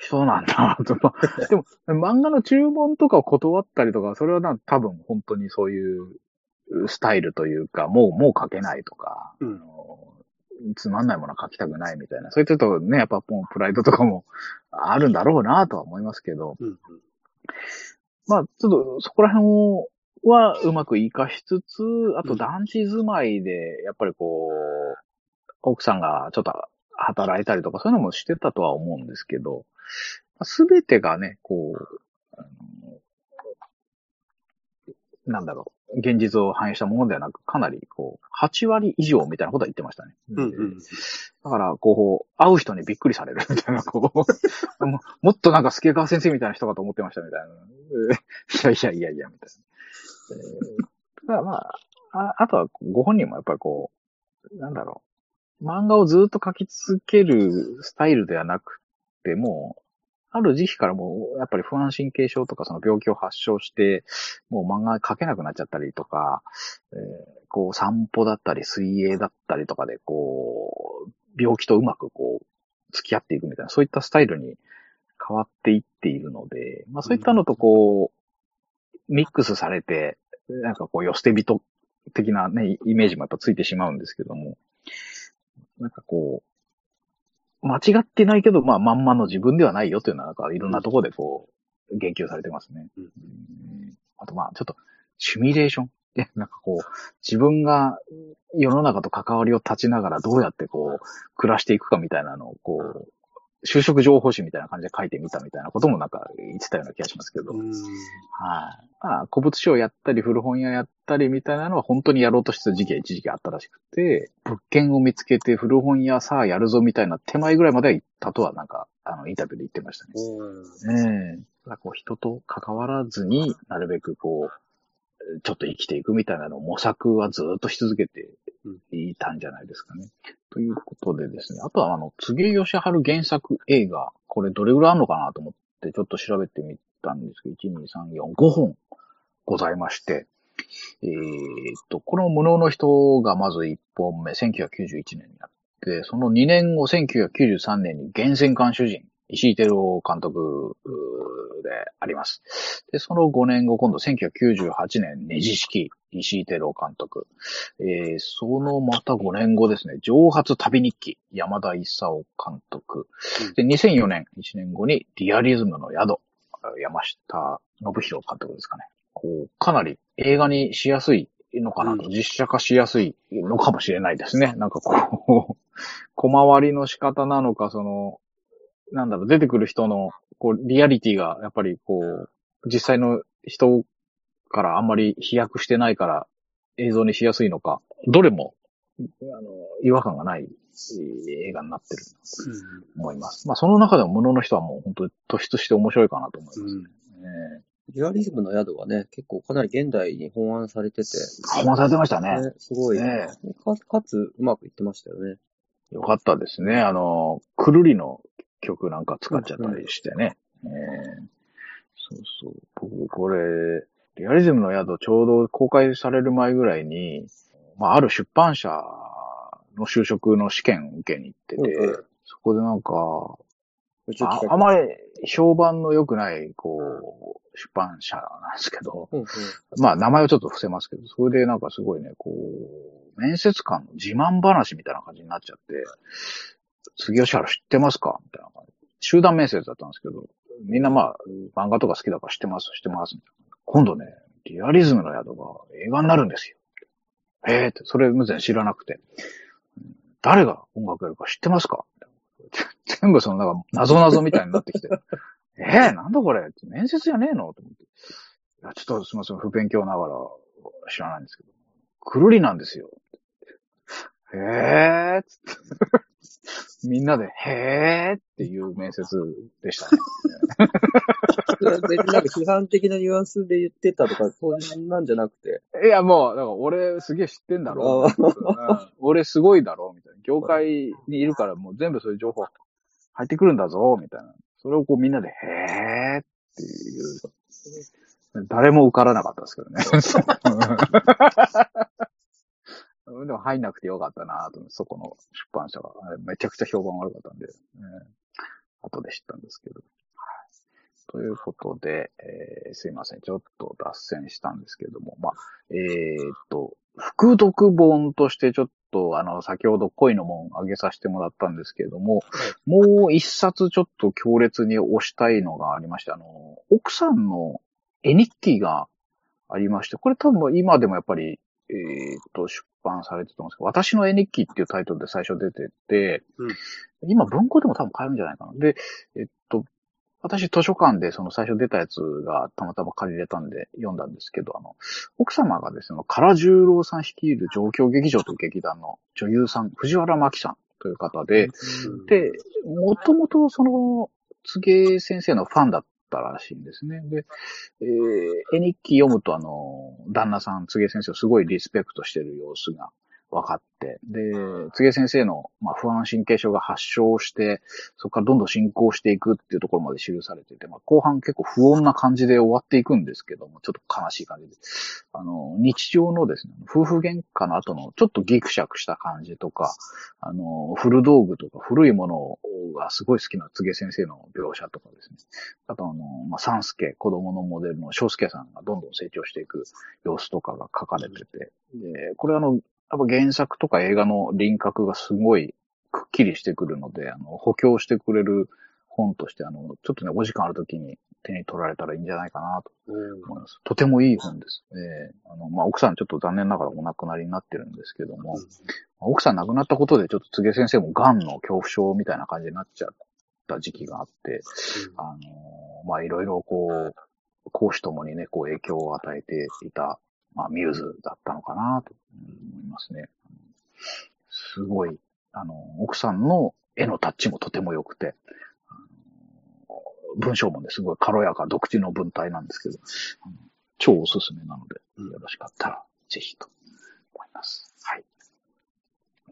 人なんだ でも、漫画の注文とかを断ったりとか、それはな多分本当にそういうスタイルというか、もう、もう書けないとか、うん。つまんないものは書きたくないみたいな。そういったとね、やっぱもうプライドとかもあるんだろうなとは思いますけど、うんうん。まあ、ちょっとそこら辺を、はうまく活かしつつ、あと団地住まいで、やっぱりこう、奥さんがちょっと働いたりとか、そういうのもしてたとは思うんですけど、すべてがね、こう、あのなんだろう、現実を反映したものではなく、かなりこう、8割以上みたいなことは言ってましたね。うんうんだから、こう、会う人にびっくりされるみたいな、こう、ももっとなんか助川先生みたいな人かと思ってましたみたいな。え ーいやいやいやいや、みたいな。えーただまあ、ああとはご本人もやっぱりこう、なんだろう、漫画をずっと描き続けるスタイルではなくて、もう、ある時期からもう、やっぱり不安神経症とかその病気を発症して、もう漫画描けなくなっちゃったりとか、えーこう散歩だったり水泳だったりとかで、こう、病気とうまくこう、付き合っていくみたいな、そういったスタイルに変わっていっているので、まあそういったのとこう、ミックスされて、なんかこう、寄捨て人的なね、イメージもやっぱついてしまうんですけども、なんかこう、間違ってないけど、まあまんまの自分ではないよというのは、なんかいろんなところでこう、言及されてますね。うんうんあとまあ、ちょっと、シミュレーション。で、なんかこう、自分が世の中と関わりを立ちながらどうやってこう、暮らしていくかみたいなのを、こう、就職情報誌みたいな感じで書いてみたみたいなこともなんか言ってたような気がしますけど。うんはい。まあ、古物商やったり、古本屋やったりみたいなのは本当にやろうとしてた時期が一時期あったらしくて、物件を見つけて古本屋さあやるぞみたいな手前ぐらいまでは行ったとはなんか、あの、インタビューで言ってましたね。ええただこう人と関わらずになるべくこう、ちょっと生きていくみたいなのを模索はずっとし続けていたんじゃないですかね。ということでですね、あとはあの、柘植義春原作映画、これどれぐらいあるのかなと思ってちょっと調べてみたんですけど、1、2、3、4、5本ございまして、えーっと、この無能の人がまず1本目、1991年になって、その2年後、1993年に厳選監主人、石井照夫監督であります。で、その5年後、今度1998年、ネジ式、石井照夫監督。えー、そのまた5年後ですね、上発旅日記、山田勲監督。で、2004年、1年後にリアリズムの宿、山下信弘監督ですかね。こう、かなり映画にしやすいのかなと、う実写化しやすいのかもしれないですね。なんかこう、小回りの仕方なのか、その、なんだろう、出てくる人の、こう、リアリティが、やっぱりこう、実際の人からあんまり飛躍してないから、映像にしやすいのか、どれも、あの、違和感がないえー映画になってると思います。まあ、その中でも、ものの人はもう本当に突出して面白いかなと思いますね。リアリズムの宿はね、結構かなり現代に本案されてて、本番されてましたね。ね、すごい、ねかかつ、うまくいってましたよね。よかったですね。あの、くるりの曲なんか使っちゃったりしてね。えー。そうそう。僕、これ、リアリズムの宿ちょうど公開される前ぐらいに、まあ、ある出版社の就職の試験を受けに行ってて、うんうん。そこでなんか、ああまり評判の良くない、こう、出版社なんですけど、うんうん。まあ名前をちょっと伏せますけど、それでなんかすごいね、こう、面接官の自慢話みたいな感じになっちゃって、杉吉原知ってますか？みたいな。集団面接だったんですけど、みんなまあ、漫画とか好きだから知ってます、知ってます。みたいな今度ね、リアリズムの宿が映画になるんですよ。ええって、それ無然知らなくて。誰が音楽やるか知ってますか？全部そのなんか謎々みたいになってきて。ええなんだこれ？面接じゃねえの？と思って。いや、ちょっとすみません、不勉強ながら知らないんですけど。くるりなんですよ。へえーつって。みんなで、へーっていう面接でしたね。なんか批判的なニュアンスで言ってたとか、そんなんじゃなくて。いや、もう、だから俺すげえ知ってんだろう、うん俺すごいだろうみたいな。業界にいるからもう全部そういう情報入ってくるんだぞみたいな。それをこうみんなで、へーっていう。誰も受からなかったですけどね。でも入んなくてよかったなとそこの出版社が。めちゃくちゃ評判悪かったんで、ね、後で知ったんですけど。はい、ということで、えーすいません。ちょっと脱線したんですけども、まあ、えーっと、副読本としてちょっと、あの、先ほど恋の門上げさせてもらったんですけれども、もう一冊ちょっと強烈に推したいのがありまして、あの、奥さんの絵日記がありまして、これ多分今でもやっぱり、えーっと、出版されてると思うんですけど、私の絵日記っていうタイトルで最初出てて、うん今文庫でも多分買えるんじゃないかな。で、えっと、私図書館でその最初出たやつがたまたま借りれたんで読んだんですけど、あの、奥様がですね、唐十郎さん率いる状況劇場という劇団の女優さん、藤原真紀さんという方で、で、もともとその、つげ先生のファンだったらしいんですね。で、えー絵日記読むとあの、旦那さん、つげ先生をすごいリスペクトしてる様子が分かって、で、つげ先生の、まあ、不安神経症が発症して、そこからどんどん進行していくっていうところまで記されてて、まあ、後半結構不穏な感じで終わっていくんですけども、ちょっと悲しい感じで。あの、日常のですね、夫婦喧嘩の後のちょっとギクシャクした感じとか、あの、古道具とか古いものがすごい好きな柘植先生の描写とかですね。あとあの、まあ、三助、子供のモデルの翔介さんがどんどん成長していく様子とかが書かれてて、で、これあの、やっぱ原作とか映画の輪郭がすごいくっきりしてくるので、あの、補強してくれる本として、あの、ちょっとね、お時間あるときに手に取られたらいいんじゃないかなとうん思います。とてもいい本です。えーあの、まあ、奥さんちょっと残念ながらお亡くなりになってるんですけども、奥さん亡くなったことでちょっと柘植先生も癌の恐怖症みたいな感じになっちゃった時期があって、あのーまあ、いろいろこう、講師ともにね、こう影響を与えていた、まあ、ミューズだったのかなと思いますね。すごい、あの、奥さんの絵のタッチもとても良くて、文章もね、すごい軽やか、独自の文体なんですけど、超おすすめなので、よろしかったら、ぜひと思います。はい。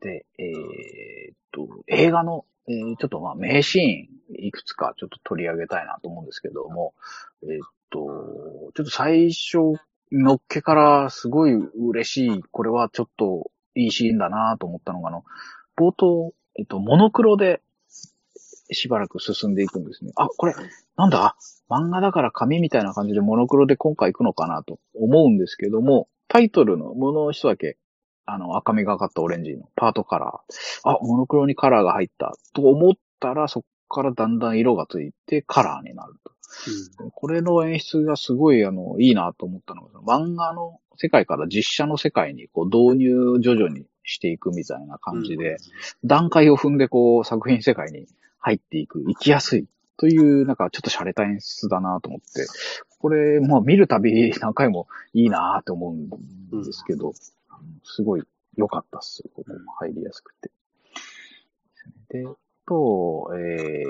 で、えーっと、映画の、えーちょっとまあ名シーンいくつかちょっと取り上げたいなと思うんですけども、えーっと、ちょっと最初、のっけからすごい嬉しい、これはちょっといいシーンだなと思ったのが、あの、冒頭、えっと、モノクロでしばらく進んでいくんですね。あ、これ、なんだ？漫画だから紙みたいな感じでモノクロで今回行くのかなと思うんですけども、タイトルのもの一だけ、あの、赤みがかったオレンジのパートカラー。あ、モノクロにカラーが入ったと思ったら、そこからだんだん色がついてカラーになると。これの演出がすごい、あの、いいなと思ったのが、漫画の世界から実写の世界にこう導入徐々にしていくみたいな感じで、段階を踏んでこう作品世界に入っていく、行きやすいという、なんかちょっと洒落た演出だなと思って、これ、もう見るたび何回もいいなと思うんですけど、すごい良かったっす。ここも入りやすくて。で、と、え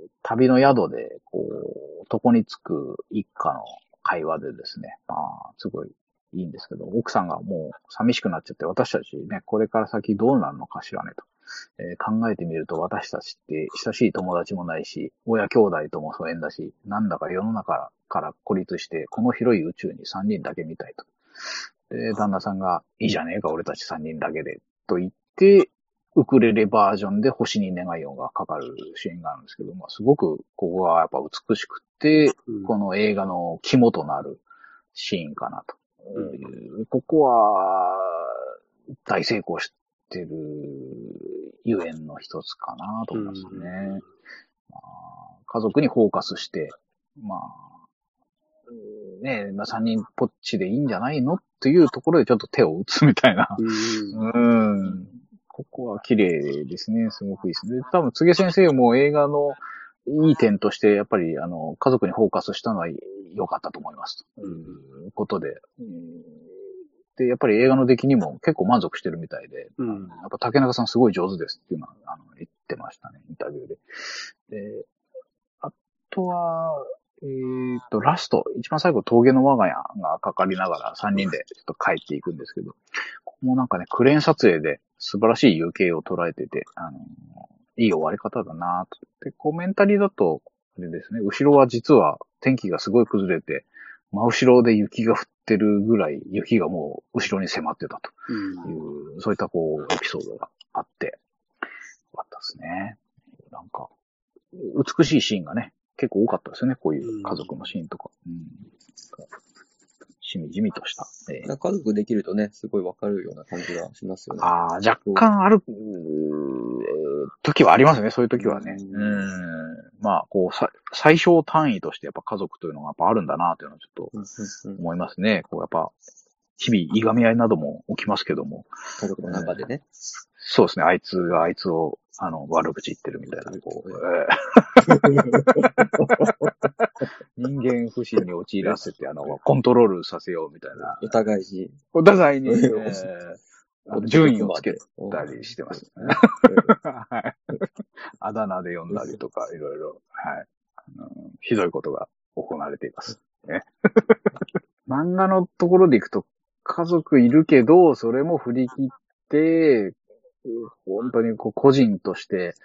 ー、旅の宿で、こう、床につく一家の会話でですね、まあ、すごいいいんですけど、奥さんがもう寂しくなっちゃって、私たちね、これから先どうなるのかしらねと。えー考えてみると私たちって親しい友達もないし、親兄弟とも疎遠だし、なんだか世の中から孤立して、この広い宇宙に3人だけ見たいと。で、旦那さんが、いいじゃねえか、俺たち3人だけで、と言って、ウクレレバージョンで星に願いをがかかるシーンがあるんですけど、まあ、すごくここはやっぱ美しくて、うんこの映画の肝となるシーンかなと。ここは、大成功してるゆえんの一つかなと思いますね。まあ家族にフォーカスして、まあ、うんねえ、まあ、三人ぽっちでいいんじゃないのっていうところでちょっと手を打つみたいな。うんうん。ここは綺麗ですね。すごくいいですね。多分、柘植先生も映画のいい点として、やっぱり、あの、家族にフォーカスしたのは良かったと思います。ということで。うんで、やっぱり映画の出来にも結構満足してるみたいで、うんやっぱ竹中さんすごい上手ですっていうのは、あの、言ってましたね、インタビューで。で、あとは、えーっと、ラスト、一番最後、峠の我が家がかかりながら3人でちょっと帰っていくんですけど、ここもなんかね、クレーン撮影で素晴らしい夕景を捉えてて、あの、いい終わり方だなと。で、コメンタリーだと、あれですね、後ろは実は天気がすごい崩れて、真後ろで雪が降ってるぐらい雪がもう後ろに迫ってたと。うんいう、そういったこう、エピソードがあって、よかったですね。なんか、美しいシーンがね、結構多かったですよね、こういう家族のシーンとか。うん。しみじみとした。えー家族できるとね、すごいわかるような感じがしますよね。ああ、若干ある、時はありますね、そういう時はね。ううんん。まあ、こう、さ最小単位としてやっぱ家族というのがやっぱあるんだなというのはちょっと思いますね。こう、やっぱ、日々、いがみ合いなども起きますけども、家族の中でね。そうですね。あいつがあいつを、あの、悪口言ってるみたいな、こう、人間不信に陥らせて、あの、コントロールさせようみたいな。お互いに。お互いに、えうんー順位をつけたりしてます。うんはい。あだ名で呼んだりとか、いろいろ、はい。あのひどいことが行われています。ね、漫画のところでいくと、家族いるけど、それも振り切って、本当にこう個人として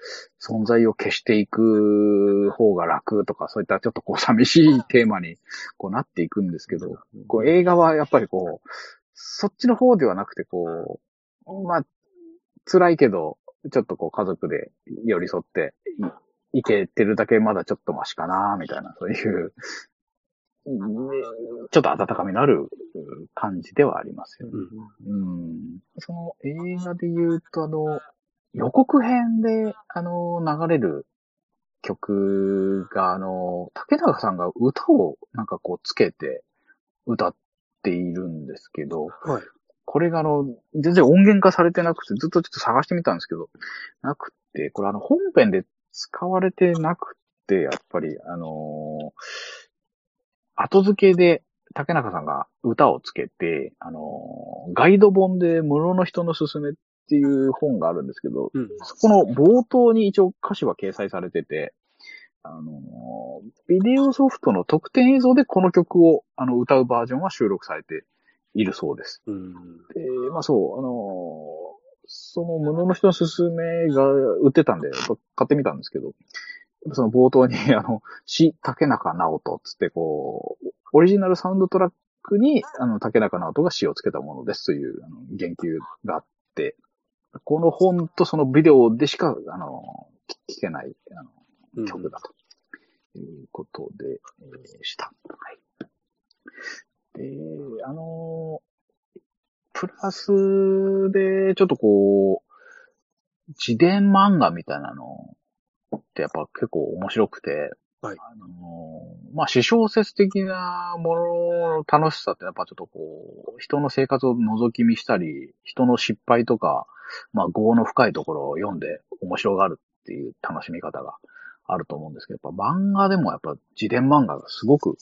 存在を消していく方が楽とか、そういったちょっとこう寂しいテーマにこうなっていくんですけど、こう映画はやっぱりこう、そっちの方ではなくてこう、まあ、辛いけど、ちょっとこう家族で寄り添っていいけてるだけまだちょっとマシかな、みたいな、そういう、うんちょっと温かみのある感じではありますよね。うん。その映画で言うと、あの、予告編で、あの、流れる曲が、あの、竹中さんが歌をなんかこうつけて歌っているんですけど、はい。これがあの、全然音源化されてなくて、ずっとちょっと探してみたんですけど、なくて、これあの、本編で使われてなくて、やっぱり、あのー後付けで竹中さんが歌をつけて、あのーガイド本で室の人のすすめっていう本があるんですけど、うん。そこの冒頭に一応歌詞は掲載されてて、あのービデオソフトの特典映像でこの曲をあの歌うバージョンは収録されているそうです。うん。で、まあそう、あのーそのものの人のすすめが売ってたんで、買ってみたんですけど、その冒頭に、あの、詩、竹中直人つって、こう、オリジナルサウンドトラックに、あの、竹中直人が詩をつけたものですという、あの、言及があって、この本とそのビデオでしか、あの、聞けない、あの、曲だということで、えーした。はい。で、あのプラスで、ちょっとこう、自伝漫画みたいなのってやっぱ結構面白くて、はい。あのまあ、私小説的なものの楽しさってやっぱちょっとこう、人の生活を覗き見したり、人の失敗とか、まあ、業の深いところを読んで面白がるっていう楽しみ方があると思うんですけど、やっぱ漫画でもやっぱ自伝漫画がすごく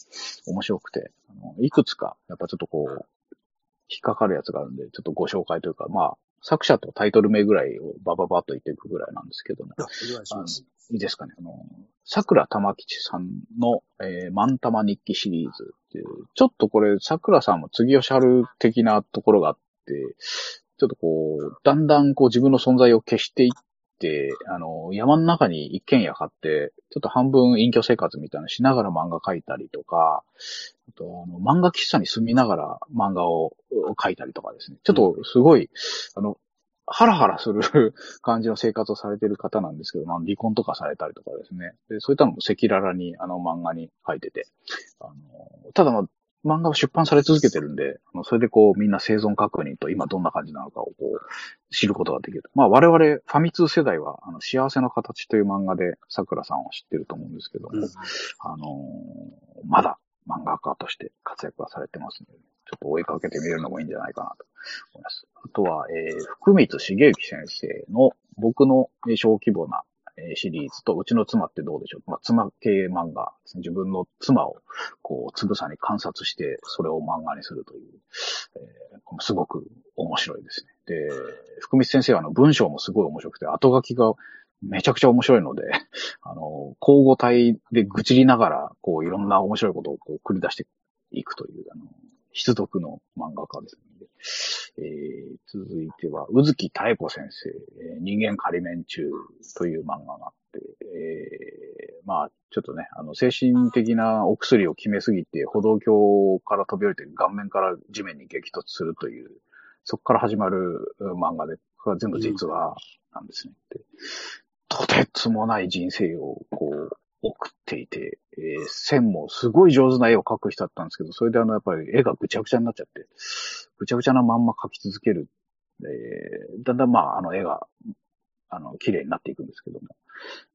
面白くて、あのいくつかやっぱちょっとこう、引っかかるやつがあるんで、ちょっとご紹介というか、まあ、作者とタイトル名ぐらいをバババッと言っていくぐらいなんですけども、あお願いします。いいですかね。あの、桜玉吉さんの、えー、マンタマ日記シリーズっていう、ちょっとこれ、桜さんも次吉春的なところがあって、ちょっとこう、だんだんこう自分の存在を消していって、あの、山の中に一軒家買って、ちょっと半分隠居生活みたいなしながら漫画描いたりとか、あと、あの、漫画喫茶に住みながら漫画を描いたりとかですね。ちょっとすごい、あの、ハラハラする 感じの生活をされてる方なんですけど、まあ、離婚とかされたりとかですね。でそういったのも赤裸々にあの漫画に書いてて、あのただまあ漫画は出版され続けてるんで、あのそれでこうみんな生存確認と今どんな感じなのかをこう知ることができる。まあ我々ファミ通世代はあの幸せの形という漫画で桜さんを知ってると思うんですけども、うんあのまだ漫画家として活躍はされてますので、ちょっと追いかけてみるのもいいんじゃないかなと思います。あとは、えー、福光茂之先生の僕の小規模なシリーズと、うちの妻ってどうでしょう？まあ、妻系漫画ね。自分の妻を、こう、つぶさに観察して、それを漫画にするという、えーすごく面白いですね。で、福光先生はあの文章もすごい面白くて、後書きがめちゃくちゃ面白いので、あの、交互体で愚痴りながら、こう、いろんな面白いことをこう繰り出していくという、あの、必読の漫画家ですので、えー続いては、宇月妙子先生、えー人間仮面中という漫画があって、えーまあ、ちょっとね、あの、精神的なお薬を決めすぎて、歩道橋から飛び降りて顔面から地面に激突するという、そこから始まる漫画で、これは全部実話なんですね。でとてつもない人生をこう、送っていて、えー線もすごい上手な絵を描く人だったんですけど、それであの、やっぱり絵がぐちゃぐちゃになっちゃって、ぐちゃぐちゃなまんま描き続ける。えーだんだんまあ、あの絵が、あの、綺麗になっていくんですけども、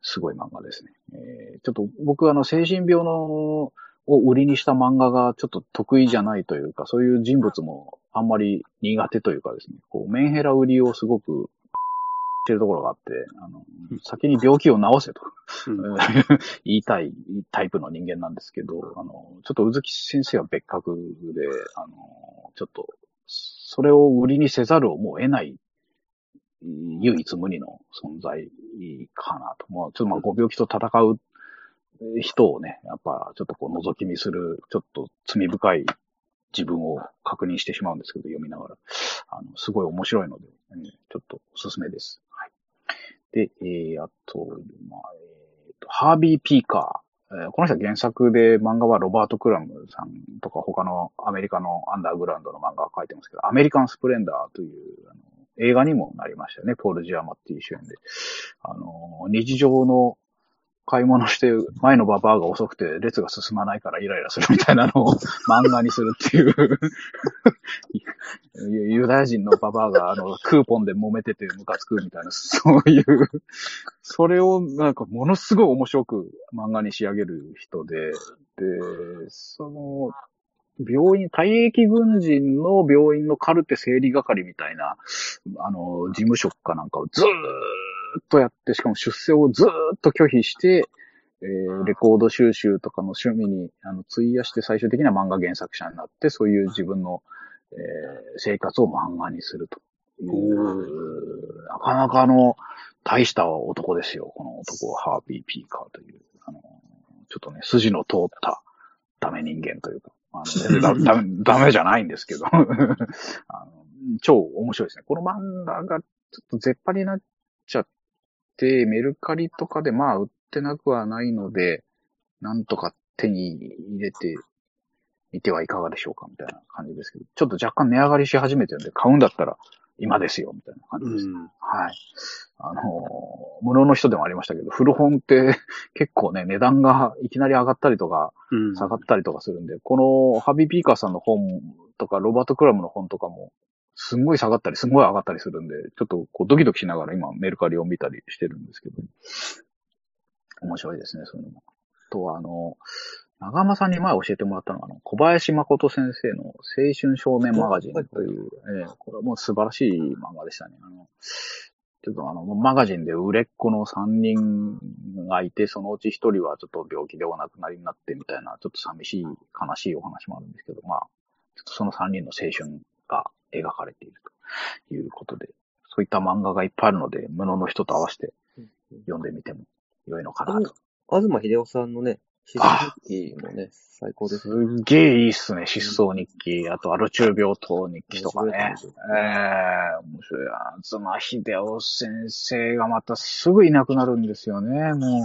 すごい漫画ですね。えーちょっと僕あの、精神病の、を売りにした漫画がちょっと得意じゃないというか、そういう人物もあんまり苦手というかですね、こう、メンヘラ売りをすごくしてるところがあって、あの、先に病気を治せと。うん 言いたいタイプの人間なんですけど、あの、ちょっと宇月先生は別格で、あの、ちょっと、それを売りにせざるをもう得ない、唯一無二の存在かなと。まあ、ちょっとまあ、ご病気と戦う人をね、やっぱちょっとこう覗き見する、ちょっと罪深い自分を確認してしまうんですけど、読みながら。あの、すごい面白いので、ちょっとおすすめです。はい。で、えー、あと、まあ、えーと、ハービー・ピーカー。えーこの人は原作で漫画はロバート・クラムさんとか他のアメリカのアンダーグラウンドの漫画を描いてますけど、アメリカン・スプレンダーというあの映画にもなりましたよね。ポール・ジアマっていう主演で。あの、日常の買い物して、前のババアが遅くて列が進まないからイライラするみたいなのを 漫画にするっていう。ユダヤ人のババアがあの、クーポンで揉めててムカつくみたいな、そういう、それをなんかものすごい面白く漫画に仕上げる人で、で、その、病院、退役軍人の病院のカルテ整理係みたいな、あの、事務職かなんかをずーっとやって、しかも出世をずーっと拒否して、えーレコード収集とかの趣味にあの費やして最終的には漫画原作者になって、そういう自分の、えー生活を漫画にするという、なかなかあの、大した男ですよ、この男は、ハービー・ピーカーという、あの、ちょっとね、筋の通ったダメ人間というか、あのダ ダメダメじゃないんですけど、あの超面白いですね。この漫画がちょっと絶版になっちゃって、メルカリとかでまあ売ってなくはないので、なんとか手に入れてみてはいかがでしょうかみたいな感じですけど、ちょっと若干値上がりし始めてるんで、買うんだったら今ですよ、みたいな感じです。うん。はい。あのー、無料の人でもありましたけど、古本って 結構ね、値段がいきなり上がったりとか、うん。下がったりとかするんで、このハビーピーカーさんの本とか、ロバート・クラムの本とかも、すんごい下がったり、すんごい上がったりするんで、ちょっとこうドキドキしながら今メルカリを見たりしてるんですけど、面白いですね、そういうのも。あとは、あの、長間さんに前教えてもらったのが、あの、小林誠先生の青春少年マガジンという、ええこれはもう素晴らしい漫画でしたね。あの、ちょっとあの、マガジンで売れっ子の3人がいて、そのうち1人はちょっと病気でお亡くなりになってみたいな、ちょっと寂しい、悲しいお話もあるんですけど、まあ、ちょっとその3人の青春が描かれているということで、そういった漫画がいっぱいあるので、無能の人と合わせて読んでみても良いのかなと。東秀夫さんのね、失踪日記もね、最高ですすね。っげえいいっすね。失踪日記。あと、アルチュー病棟日記とかね。ええ面白い。東秀夫先生がまたすぐいなくなるんですよね。もう、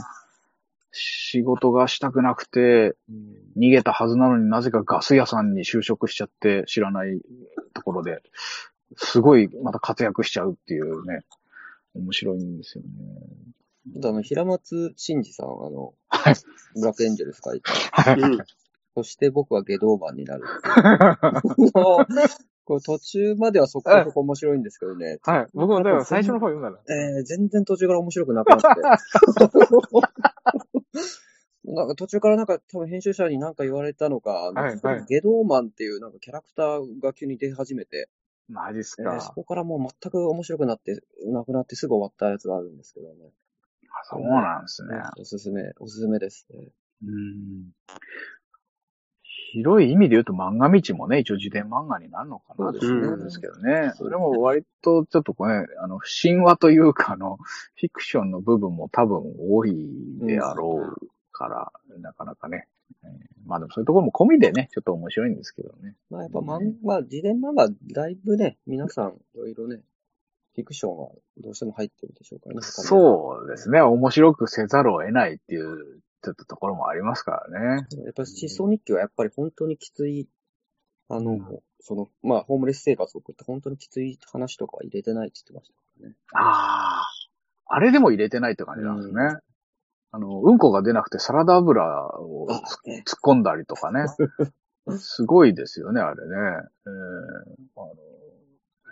仕事がしたくなくて、うん逃げたはずなのになぜかガス屋さんに就職しちゃって知らないところで、すごいまた活躍しちゃうっていうね、面白いんですよね。あとあの、平松真二さん、あの、はいブラックエンジェルス書いた。うん。そして僕はゲドーマンになる。これ途中まではそこそこ面白いんですけどね。はい。僕もだから最初の方読んだら。えー、全然途中から面白くなくなって。なんか途中からなんか多分編集者に何か言われたのか、はいはいゲドーマンっていうなんかキャラクターが急に出始めて、マジっすえーそか。こからもう全く面白くなって、なくなってすぐ終わったやつがあるんですけどね。そうなんですね。おすすめ、おすすめですね。うん広い意味で言うと漫画道もね、一応自伝漫画になるのかなと思うんですけどね。それも割とちょっとこれ、あの、神話というか、あの、フィクションの部分も多分多いであろうから、なかなかね。えーまあでもそういうところも込みでね、ちょっと面白いんですけどね。まあやっぱ漫画、自伝漫画、だいぶね、皆さんいろいろね、フィクションはどうしても入ってるでしょうからね。そうですね。面白くせざるを得ないっていう、ちょっとところもありますからね。やっぱり失踪日記はやっぱり本当にきつい、あの、うんその、まあ、ホームレス生活を送って本当にきつい話とかは入れてないって言ってましたからね。ああ。あれでも入れてないって感じなんですね。あの、うんこが出なくてサラダ油を突っ込んだりとかね。すごいですよね、あれね。えー、あの、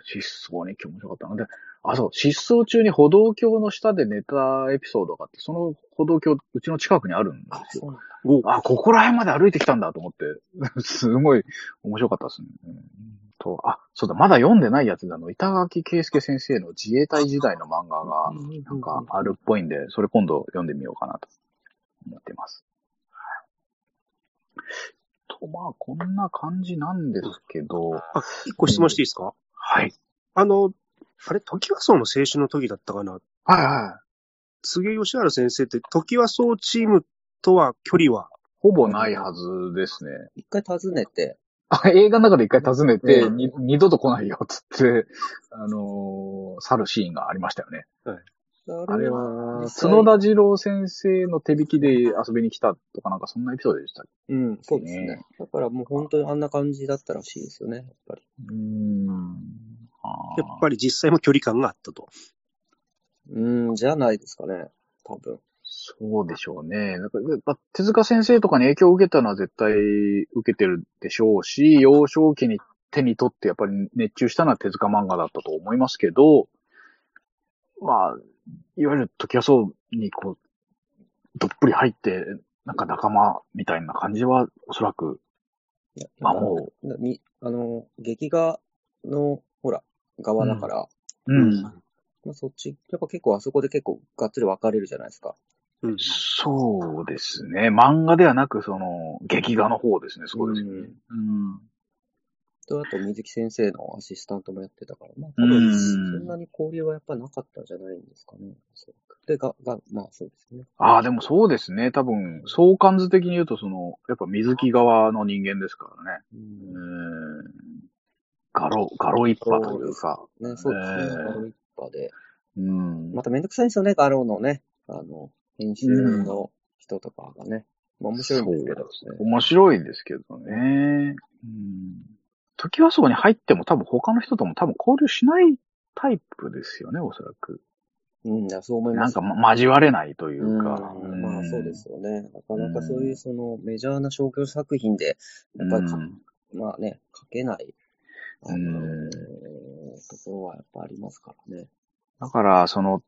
失踪に気持ちよかったので、あ、そう、失踪中に歩道橋の下で寝たエピソードがあって、その歩道橋、うちの近くにあるんですよ。そうなんだ。おあ、ここら辺まで歩いてきたんだと思って、すごい面白かったですね。うんと、あ、そうだ、まだ読んでないやつで、あの、板垣圭介先生の自衛隊時代の漫画が、なんかあるっぽいんで、それ今度読んでみようかなと思ってます。と、まあ、こんな感じなんですけど、あ、一個質問していいですか？はい。あの、あれ、時はそうの青春の時だったかな？はいはい。杉江義治先生って、時はそうチームとは距離は、ほぼないはずですね。一回訪ねて、あ映画の中で一回訪ねて、うん度と来ないよ、つって、あのー去るシーンがありましたよね。あれは、角田二郎先生の手引きで遊びに来たとかなんかそんなエピソードでしたっうん、そうですねね。だからもう本当にあんな感じだったらしいですよね、やっぱり。けうーん。やっぱり実際も距離感があったと。うん、じゃないですかね、多分。そうでしょうね。だからやっぱ手塚先生とかに影響を受けたのは絶対受けてるでしょうし、幼少期に手に取ってやっぱり熱中したのは手塚漫画だったと思いますけど、まあ、いわゆる時はそうにこう、どっぷり入って、なんか仲間みたいな感じはおそらく、まあもなみ、あの、劇画の、側だから、う、うん。まあ、そっち、やっぱ結構あそこで結構がっつり分かれるじゃないですか。うん。そうですね。漫画ではなく、その、劇画の方ですね。そうですよね。うん。と、あと水木先生のアシスタントもやってたから、まあ、そんなに交流はやっぱなかったんじゃないんですかね。で、が、が、まあそうですね。ああ、でもそうですね。多分、相関図的に言うと、その、やっぱ水木側の人間ですからね。う。うんん。ガロ、ガロ一派というか。ね、そうですね。えーガロ一派で。うん。まためんどくさいんですよね、ガロのね。あの、編集の人とかがね。まあ面白いんですけど、ね。面白いですけどね。うん。時はそうに入っても多分他の人とも多分交流しないタイプですよね、おそらく。うん、いやそう思います。なんか、ま、交われないというか。うんまあそうですよね。なかなかそういうそのメジャーな商業作品で、やっぱりか、うんまあね、書けない、うんところはやっぱありますからね。だから、その、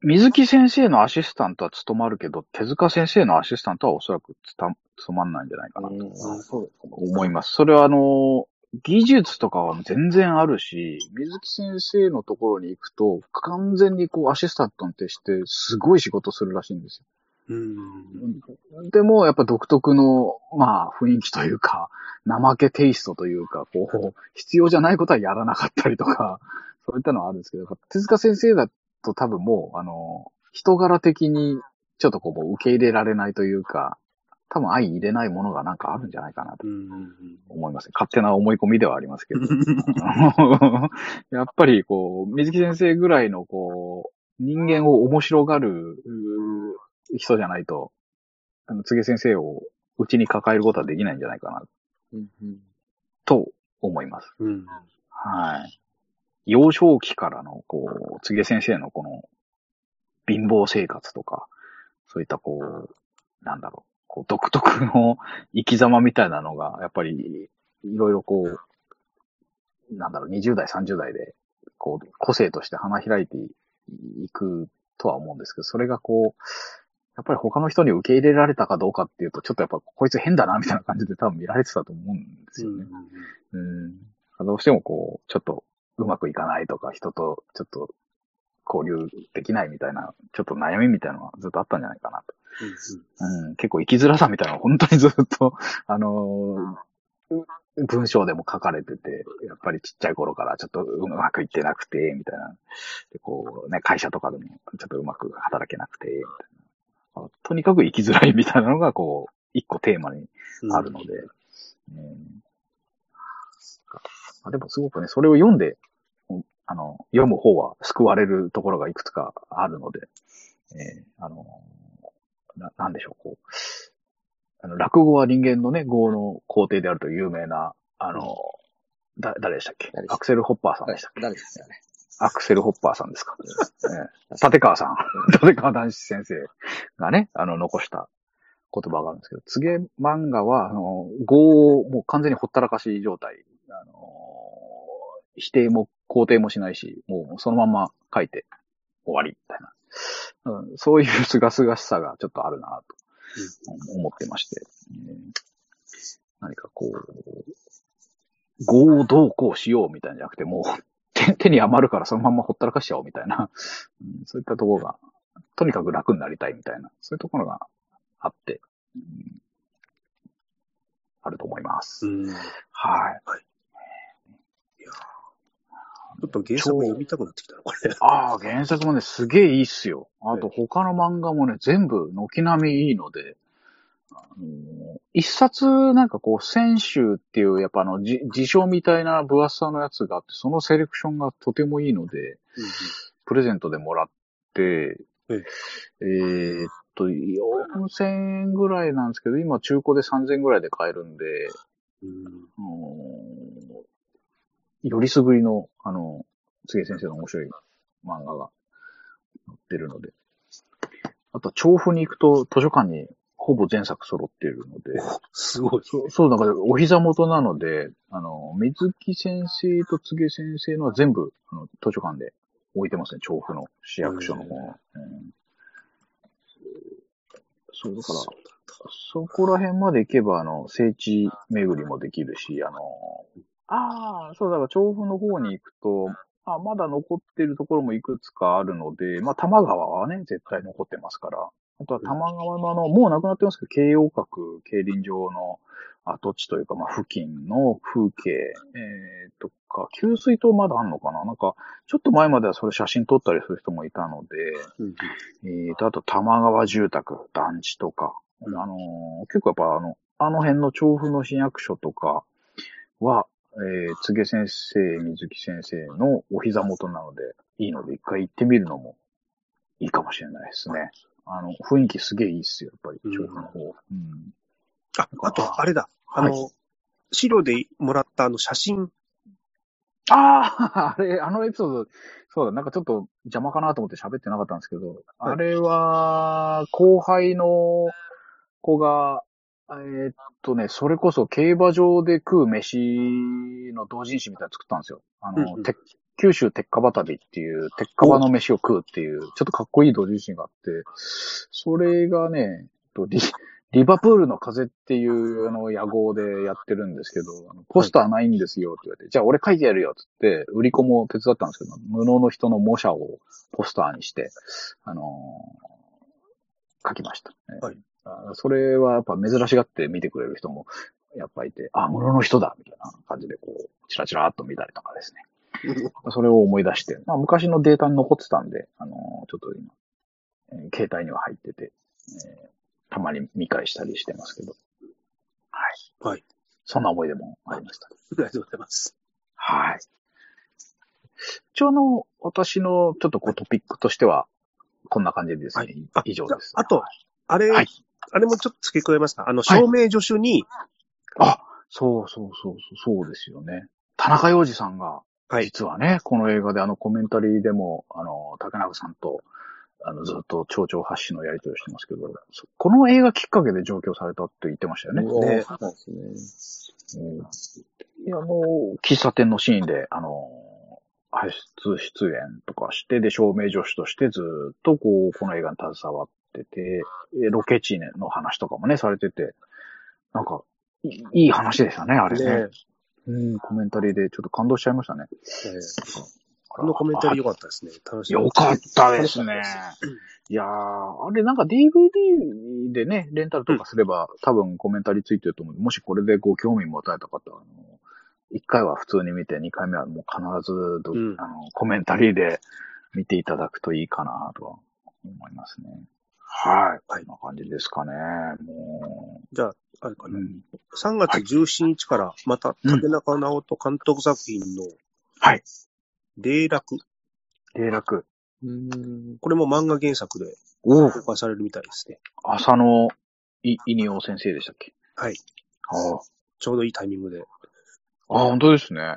水木先生のアシスタントは務まるけど、手塚先生のアシスタントはおそらくつた務まんないんじゃないかなと思います。それはあの、技術とかは全然あるし、水木先生のところに行くと、完全にこうアシスタントとしてすごい仕事するらしいんですよ。うん。でも、やっぱ独特の、まあ、雰囲気というか、怠けテイストというか、こう、必要じゃないことはやらなかったりとか、そういったのはあるんですけど、手塚先生だと多分もう、あの、人柄的に、ちょっとこう、受け入れられないというか、多分相入れないものがなんかあるんじゃないかなと思います。勝手な思い込みではありますけど。やっぱりこう、水木先生ぐらいのこう、人間を面白がる人じゃないと、あの、つげ先生をうちに抱えることはできないんじゃないかな、うんうんと思います。うん。はい。幼少期からの、こう、つげ先生のこの、貧乏生活とか、そういったこう、なんだろう、こう、独特の 生き様みたいなのが、やっぱり、いろいろこう、なんだろう、20代、30代で、こう、個性として花開いていくとは思うんですけど、それがこう、やっぱり他の人に受け入れられたかどうかっていうと、ちょっとやっぱこいつ変だな、みたいな感じで多分見られてたと思うんですよね。うん。どうしてもこう、ちょっとうまくいかないとか、人とちょっと交流できないみたいな、ちょっと悩みみたいなのがずっとあったんじゃないかなと。うん、結構生きづらさみたいなのが本当にずっと、あのー文章でも書かれてて、やっぱりちっちゃい頃からちょっとうまくいってなくて、みたいな。で、こうね、会社とかでもちょっとうまく働けなくて、みたいな。とにかく生きづらいみたいなのが、こう、一個テーマにうん。あるので。うん。あでもすごくね、それを読んで、うんあの、読む方は救われるところがいくつかあるので、えーあの、な、なんでしょう、こう、あの、落語は人間のね、語の皇帝であると有名な、あの、だ、誰でしたっけ？アクセルホッパーさんでしたっけ？誰ですかね。アクセルホッパーさんですか。ええ立川さん。立川男子先生がね、あの、残した言葉があるんですけど、告げ漫画は、あの、語をもう完全にほったらかし状態。あの、否定も肯定もしないし、もうそのまま書いて終わり、みたいな。うん、そういう清々しさがちょっとあるなと思ってまして。うん何かこう、語をどうこうしようみたいなんじゃなくて、もう、手 手に余るからそのままほったらかしちゃおうみたいな、うんそういったところが、とにかく楽になりたいみたいな、そういうところがあって、うんあると思います。うん。ちはい。ょっと原作読みたくなってきたな、これ。ああ、原作もね、すげえいいっすよ。あと他の漫画もね、全部軒並みいいので、一冊なんかこう、選集っていう、やっぱあの、じ辞書みたいな分厚さのやつがあって、そのセレクションがとてもいいので、プレゼントでもらって、ええ。ーっと、4000円ぐらいなんですけど、今中古で3000円ぐらいで買えるんで、うん。よりすぐりの、あの、つげ先生の面白い漫画が載ってるので。あと、調布に行くと図書館にほぼ全作揃っているので、すごい。そう、そう、だからお膝元なので、あの、水木先生とつげ先生のは全部、あの、図書館で置いてますね、調布の市役所の方の。うんそう、だから、そこら辺まで行けば、あの、聖地巡りもできるし、あの、ああ、そう、だから調布の方に行くと、あまだ残ってるところもいくつかあるので、まあ、多摩川はね、絶対残ってますから。あとは多摩川のあの、もうなくなってますけど、京葉閣競輪場の跡地というか、まあ、付近の風景、えー、とか、給水塔まだあんのかな？なんか、ちょっと前まではそれ写真撮ったりする人もいたので、うんえーと、あと、玉川住宅、団地とか、うん。あのー結構やっぱあの、あの辺の調布の市役所とかは、えー、つげ先生、水木先生のお膝元なので、いいので一回行ってみるのもいいかもしれないですね。あの、雰囲気すげえいいっすよ、やっぱり、調布の方。うん。あ、あと、あれだ。あの、資料でもらったあの写真。ああ、あれ、あのエピソード、そうだ、なんかちょっと邪魔かなと思って喋ってなかったんですけど、はいあれは、後輩の子が、えーっとね、それこそ競馬場で食う飯の同人誌みたいなの作ったんですよ。あの、うんうん鉄九州鉄火旅っていう、鉄火場の飯を食うっていう、ちょっとかっこいい同人誌があって、それがね、とリリバプールの風っていう、あの、野号でやってるんですけど、あのポスターないんですよって言われて、じゃあ俺書いてやるよって言って、売り子も手伝ったんですけど、無能の人の模写をポスターにして、あのー書きました、ねはい。あそれはやっぱ珍しがって見てくれる人もやっぱいて、あ、無能の人だみたいな感じでこう、チラチラーっと見たりとかですね。それを思い出して、まあ昔のデータに残ってたんで、あのーちょっと今、えー携帯には入ってて、えーたまに見返したりしてますけど。はい。はい。そんな思い出もありました。ありがとうございます。はい。一応あの、私のちょっとこうトピックとしては、こんな感じですね。はいあ以上です。あと、あれ、はいあれもちょっと付け加えますか？あの、はい証明助手に、あ、そうそうそうそう、そうですよね。田中洋次さんが、はい実はね、この映画であのコメンタリーでも、あの、竹中さんと、あの、ずっと蝶々発信のやり取りをしてますけど、そこの映画きっかけで上京されたって言ってましたよね。ねそうですね。うんいや、あの、喫茶店のシーンで、あの、輩出出演とかして、で、照明助手としてずっとこう、この映画に携わってて、えロケ地の話とかもね、されてて、なんか、いいい話でしたね、あれね。ね、うん、コメンタリーでちょっと感動しちゃいましたね。えーこのコメンタリー良かったですね。楽しい。よかったですね。いやー、あれなんか DVD でね、レンタルとかすれば、多分コメンタリーついてると思う。もしこれでご興味持たれた方は、あの、1回は普通に見て、2回目はもう必ずど、うんあの、コメンタリーで見ていただくといいかなとは思いますね。はい。はいこんな感じですかね。もじゃあ、あれかう。な。うん。3月17日から、また、竹中直人監督作品の、はい。霊落。霊落。うん。これも漫画原作でお公開されるみたいですね。浅野い、いにお先生でしたっけ？はい。あちょうどいいタイミングで。あ。あ、本当ですね。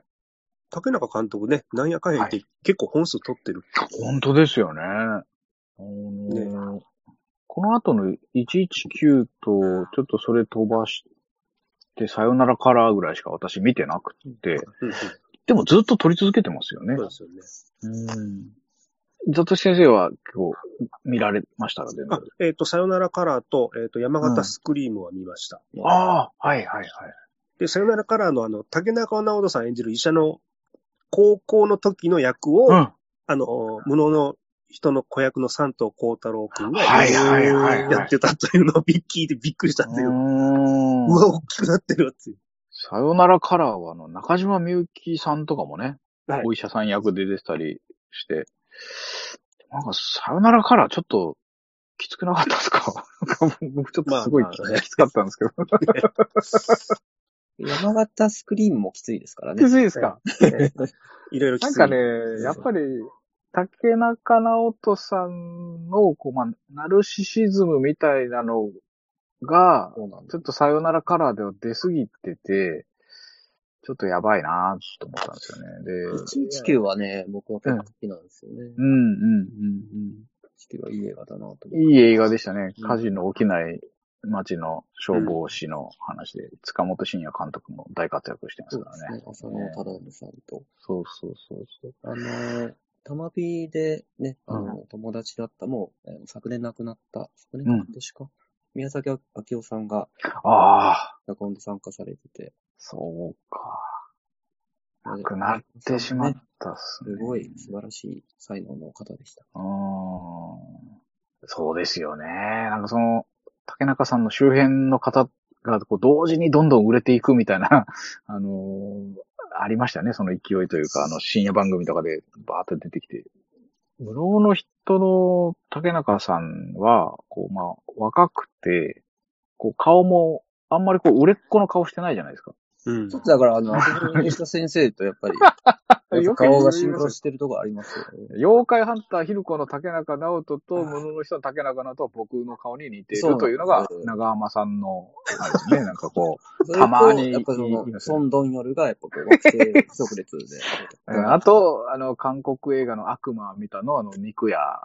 竹中監督ね、なんやかんや言って結構本数取ってる。本当ですよね。あのこの後の119と、ちょっとそれ飛ばして、さよならカラーぐらいしか私見てなくて、うんうんでもずっと撮り続けてますよねそう。ですよね。うん。ザトシ先生は今日見られましたら全部？あ。、えっ、と、さよならカラーと、えっ、と、山形スクリームは見ました。ああ、はいはいはい。で、さよならカラーのあの、竹中直人さん演じる医者の高校の時の役を、うん。あの、無能の人の子役の三藤幸太郎くんがはいはいはいはいやってたというのをびっ聞いてびっくりしたっていう。ううんわ、大きくなってるっていう。さよならカラーはあの、中島みゆきさんとかもね、はいお医者さん役で出てたりして、なんか、さよならカラーちょっと、きつくなかったですか？なんか僕ちょっとすごいまあまあねきつかったんですけど。山形スクリーンもきついですからきね。ついですか？いろいろきつい。なんかね、やっぱり、竹中直人さんの、こう、まあ、ナルシシズムみたいなのが、ちょっとさよならカラーでは出すぎてて、ちょっとやばいなと思ったんですよね。で、119はね、僕は結構好きなんですよね。うんうんうん119はいい映画だなと思。いい映画でしたね。うん火事の起きない街の消防士の話で、塚本慎也監督も大活躍してますそうからね。ですね。浅野忠信さんと。そうそうそうそう。あの、たまびでね、あの、友達だった、もう、えー昨年亡くなった、昨年かうん今年か、宮崎明夫さんが、ああ、脚本で参加されてて、そうか。亡亡くなってしまったっすね。すごい素晴らしい才能の方でした。うーんそうですよね。なんかその、竹中さんの周辺の方がこう同時にどんどん売れていくみたいな、あのーありましたね。その勢いというか、あの、深夜番組とかでバーッと出てきて。無能の人の竹中さんは、こう、まあ、若くて、こう、顔も、あんまりこう、売れっ子の顔してないじゃないですか。うんちょっとだから、あの、竹下先生とやっぱり、顔がシンクロしてるとこありますよね。妖怪ハンターヒルコの竹中直人と、無能の人の竹中直人は僕の顔に似ているというのが長浜さんの、あれですね、なんかこ それとたまにやっぱそのソンドンヨルがやっぱこう、惑星即列で。あと、あの、韓国映画の悪魔見たの、あの、肉屋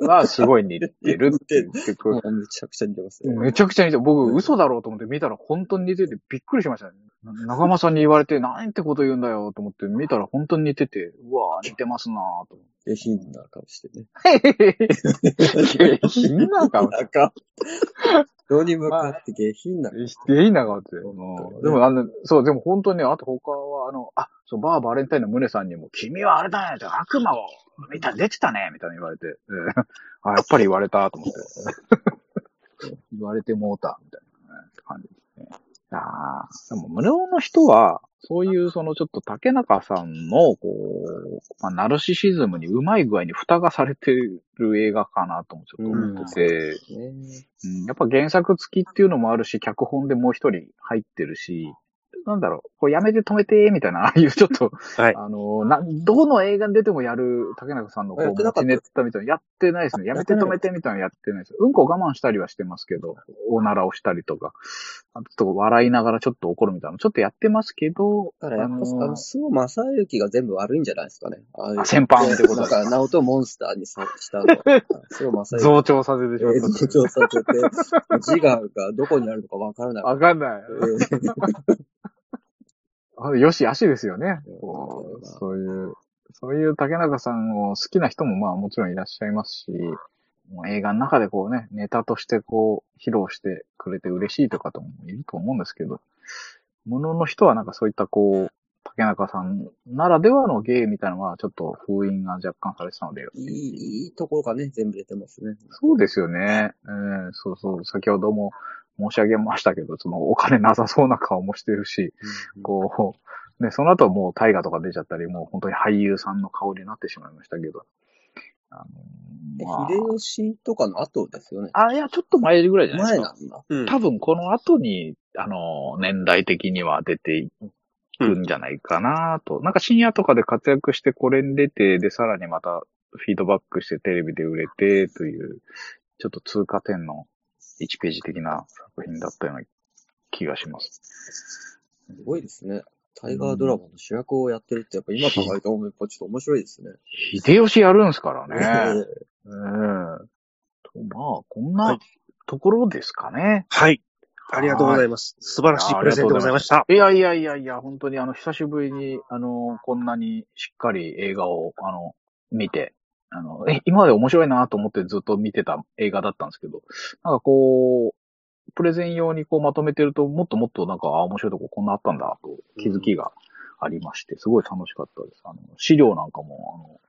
はすごい似てるっていう結構 もうめちゃくちゃ似てますよ。めちゃくちゃ似てる。僕、嘘だろうと思って見たら本当に似ててびっくりしましたね。な長間さんに言われて、なんてこと言うんだよと思って見たら本当に似てて、うわぁ、似てますなぁと思下品な顔してね。下品な顔なんか、人に向かって下品な顔。下品な顔って。うんでも、あの、そう、でも本当にね、あと他は、あの、あ、そう、バーバレンタインの宗さんにも、君はあれだね、悪魔を見た、出てたね、みたいな言われて、えーあ、やっぱり言われた、と思って。言われてもうた、みたいな、ね、感じですね。ああ、でも無料の人は、そういうそのちょっと竹中さんの、こう、まあ、ナルシシズムにうまい具合に蓋がされてる映画かなともちょっと思ってて、うん、やっぱ原作付きっていうのもあるし、脚本でもう一人入ってるし、なんだろう、こうやめて止めて、みたいな、ああいう ちょっと、はい。あの、な、どの映画に出てもやる竹中さんのこう、持ちネタみたいなやってないですね。やめて止めてみたいなやってないです。うんこ我慢したりはしてますけど、おならをしたりとか、あと笑いながらちょっと怒るみたいなちょっとやってますけど、だからやっぱ、あの、須尾正幸が全部悪いんじゃないですかね。ああ先般ってことだから、ナオトモンスターにさしたの。須尾正幸。増長させてしまった。増長させて、自我がどこにあるのかわからない。わかんない。よし、足ですよね。そういう、そういう竹中さんを好きな人もまあもちろんいらっしゃいますし、もう映画の中でこうね、ネタとしてこう、披露してくれて嬉しいとかともいると思うんですけど、ものの人はなんかそういったこう、竹中さんならではの芸みたいなのはちょっと封印が若干されてたので。いい、いいところがね、全部出てますね。そうですよね。えー、そうそう、先ほども申し上げましたけど、そのお金なさそうな顔もしてるし、うん、こう、ね、その後もう大河とか出ちゃったり、もう本当に俳優さんの顔になってしまいましたけど。あのまあ、秀吉とかの後ですよね。あ、いや、ちょっと前ぐらいじゃないですか。前なんだ。うん、多分この後に、あの、年代的には出ていくんじゃないかなと、うん。なんか深夜とかで活躍してこれに出て、で、さらにまたフィードバックしてテレビで売れてという、ちょっと通過点の1ページ的な作品だったような気がします。すごいですね。タイガードラゴンの主役をやってるって、やっぱ今考えたらやっぱちょっと面白いですね。秀吉やるんすからね。えー、まあ、こんなところですかね。はい。ありがとうございます。素晴らしいプレゼンでございました。いやいやいやいや、本当にあの、久しぶりに、あの、こんなにしっかり映画を、あの、見て、あの、え、今まで面白いなと思ってずっと見てた映画だったんですけど、なんかこう、プレゼン用にこうまとめてると、もっともっとなんか、あ、面白いとここんなあったんだと気づきがありまして、すごい楽しかったです。あの、資料なんかも、あの、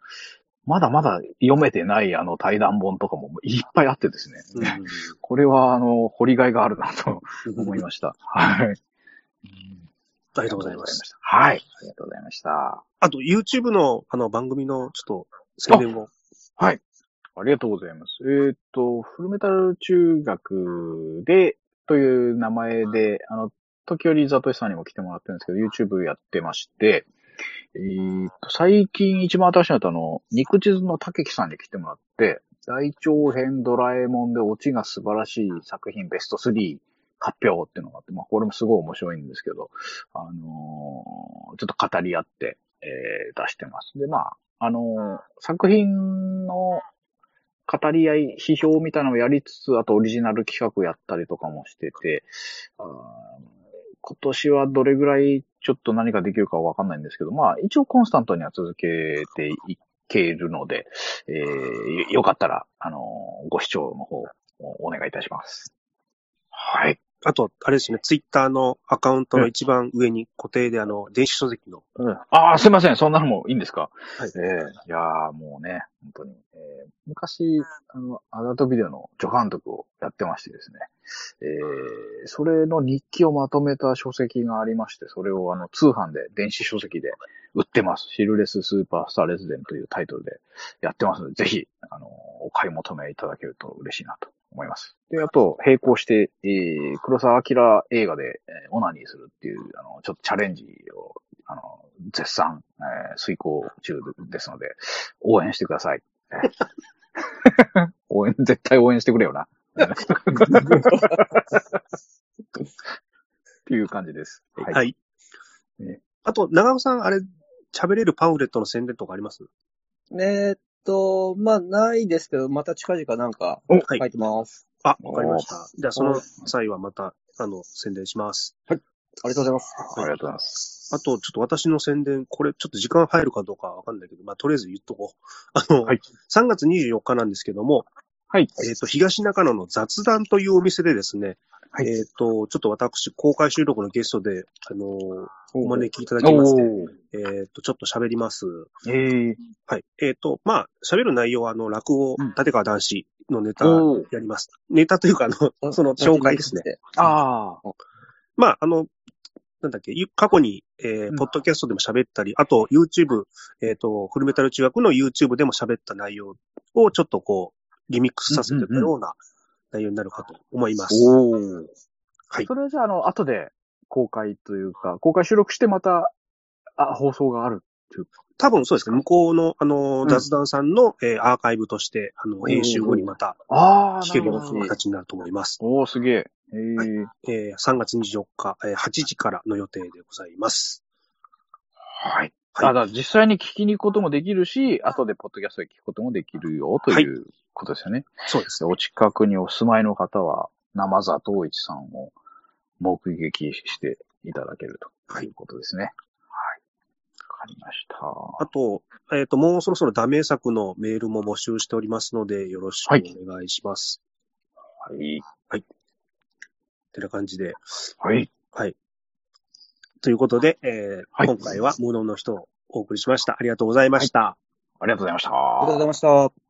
まだまだ読めてないあの対談本とかもいっぱいあってですね。うん、これはあの、掘りがいがあるなと思いました。はい。ありがとうございました。はい。ありがとうございました。あと、YouTube のあの番組のちょっと宣伝を。はい。ありがとうございます。えっ、と、フルメタル中学で、という名前で、あの、時折ザトシさんにも来てもらってるんですけど、YouTube やってまして、えー、と、最近一番新しいのはあの、肉地図の竹木さんに来てもらって、大長編ドラえもんでオチが素晴らしい作品ベスト3発表っていうのがあって、まあこれもすごい面白いんですけど、あのー、ちょっと語り合って、えー、出してます。で、まあ、あの、作品の語り合い、批評みたいなのをやりつつ、あとオリジナル企画やったりとかもしてて、あ今年はどれぐらいちょっと何かできるかわかんないんですけど、まあ一応コンスタントには続けていけるので、えー、よかったら、あの、ご視聴の方、お願いいたします。はい。あと、あれですね、ツイッターのアカウントの一番上に固定で、あの、電子書籍の。うん。ああ、すいません。そんなのもいいんですか？はい。ええー、いやー、もうね、本当に。えー、昔、あの、アダルトビデオの助監督をやってましてですね。えー、それの日記をまとめた書籍がありまして、それをあの、通販で、電子書籍で売ってます。シルレススーパースターレズデンというタイトルでやってますので、ぜひ、あの、お買い求めいただけると嬉しいなと思います。で、あと、並行して、えー、黒沢明映画で、えー、オナニーするっていう、あの、ちょっとチャレンジを、あの、絶賛、えー、遂行中ですので、応援してください。応援、絶対応援してくれよな。っていう感じです。はい。はい、ね、あと、長尾さん、あれ、喋れるパンフレットの宣伝とかあります？えー、っと、まあ、ないですけど、また近々なんか書いてます。はい、あ、わかりました。じゃあ、その際はまた、あの、宣伝します。はい。ありがとうございます。ありがとうございます。あと、ちょっと私の宣伝、これちょっと時間入るかどうかわかんないけど、まあ、とりあえず言っとこう。あの、はい、3月24日なんですけども、はい。えっ、ー、と、東中野の雑談というお店でですね、はい、えっ、ー、と、ちょっと私、公開収録のゲストで、あのー、お招きいただきまして、えっ、ー、と、ちょっと喋ります。えー、はい。えっ、と、まあ、喋る内容は、あの、落語、立川男子のネタやります。ネタというか、あの、その 紹介ですね。ああ。まあ、あの、なんだっけ、ゆ過去に、えーうんポッドキャストでも喋ったり、あと YouTube、えっ、と、フルメタル中学の YouTube でも喋った内容をちょっとこう、リミックスさせてたような内容になるかと思います。おお。はいそれはじゃあ、あの、後で公開というか、公開収録してまた、あ、放送があるっていう。多分そうですね、向こうの、あの、うん雑談さんの、えーアーカイブとして、あの、編集後にまたああ、聞けるような形になると思います。おおすげえ。ええはいえー3月24日、えー8時からの予定でございます。はい。はいあだ実際に聞きに行くこともできるし、後でポッドキャストで聞くこともできるよということですよね。そうです。お近くにお住まいの方は、生里一さんを目撃していただけるということですね。はい。わかりました。あと、えっ、と、もうそろそろダメ作のメールも募集しておりますので、よろしくお願いします。はい。てな感じで。はい。はい。ということで、えーはい今回は無能の人をお送りしました。ありがとうございました。ありがとうございました。ありがとうございました。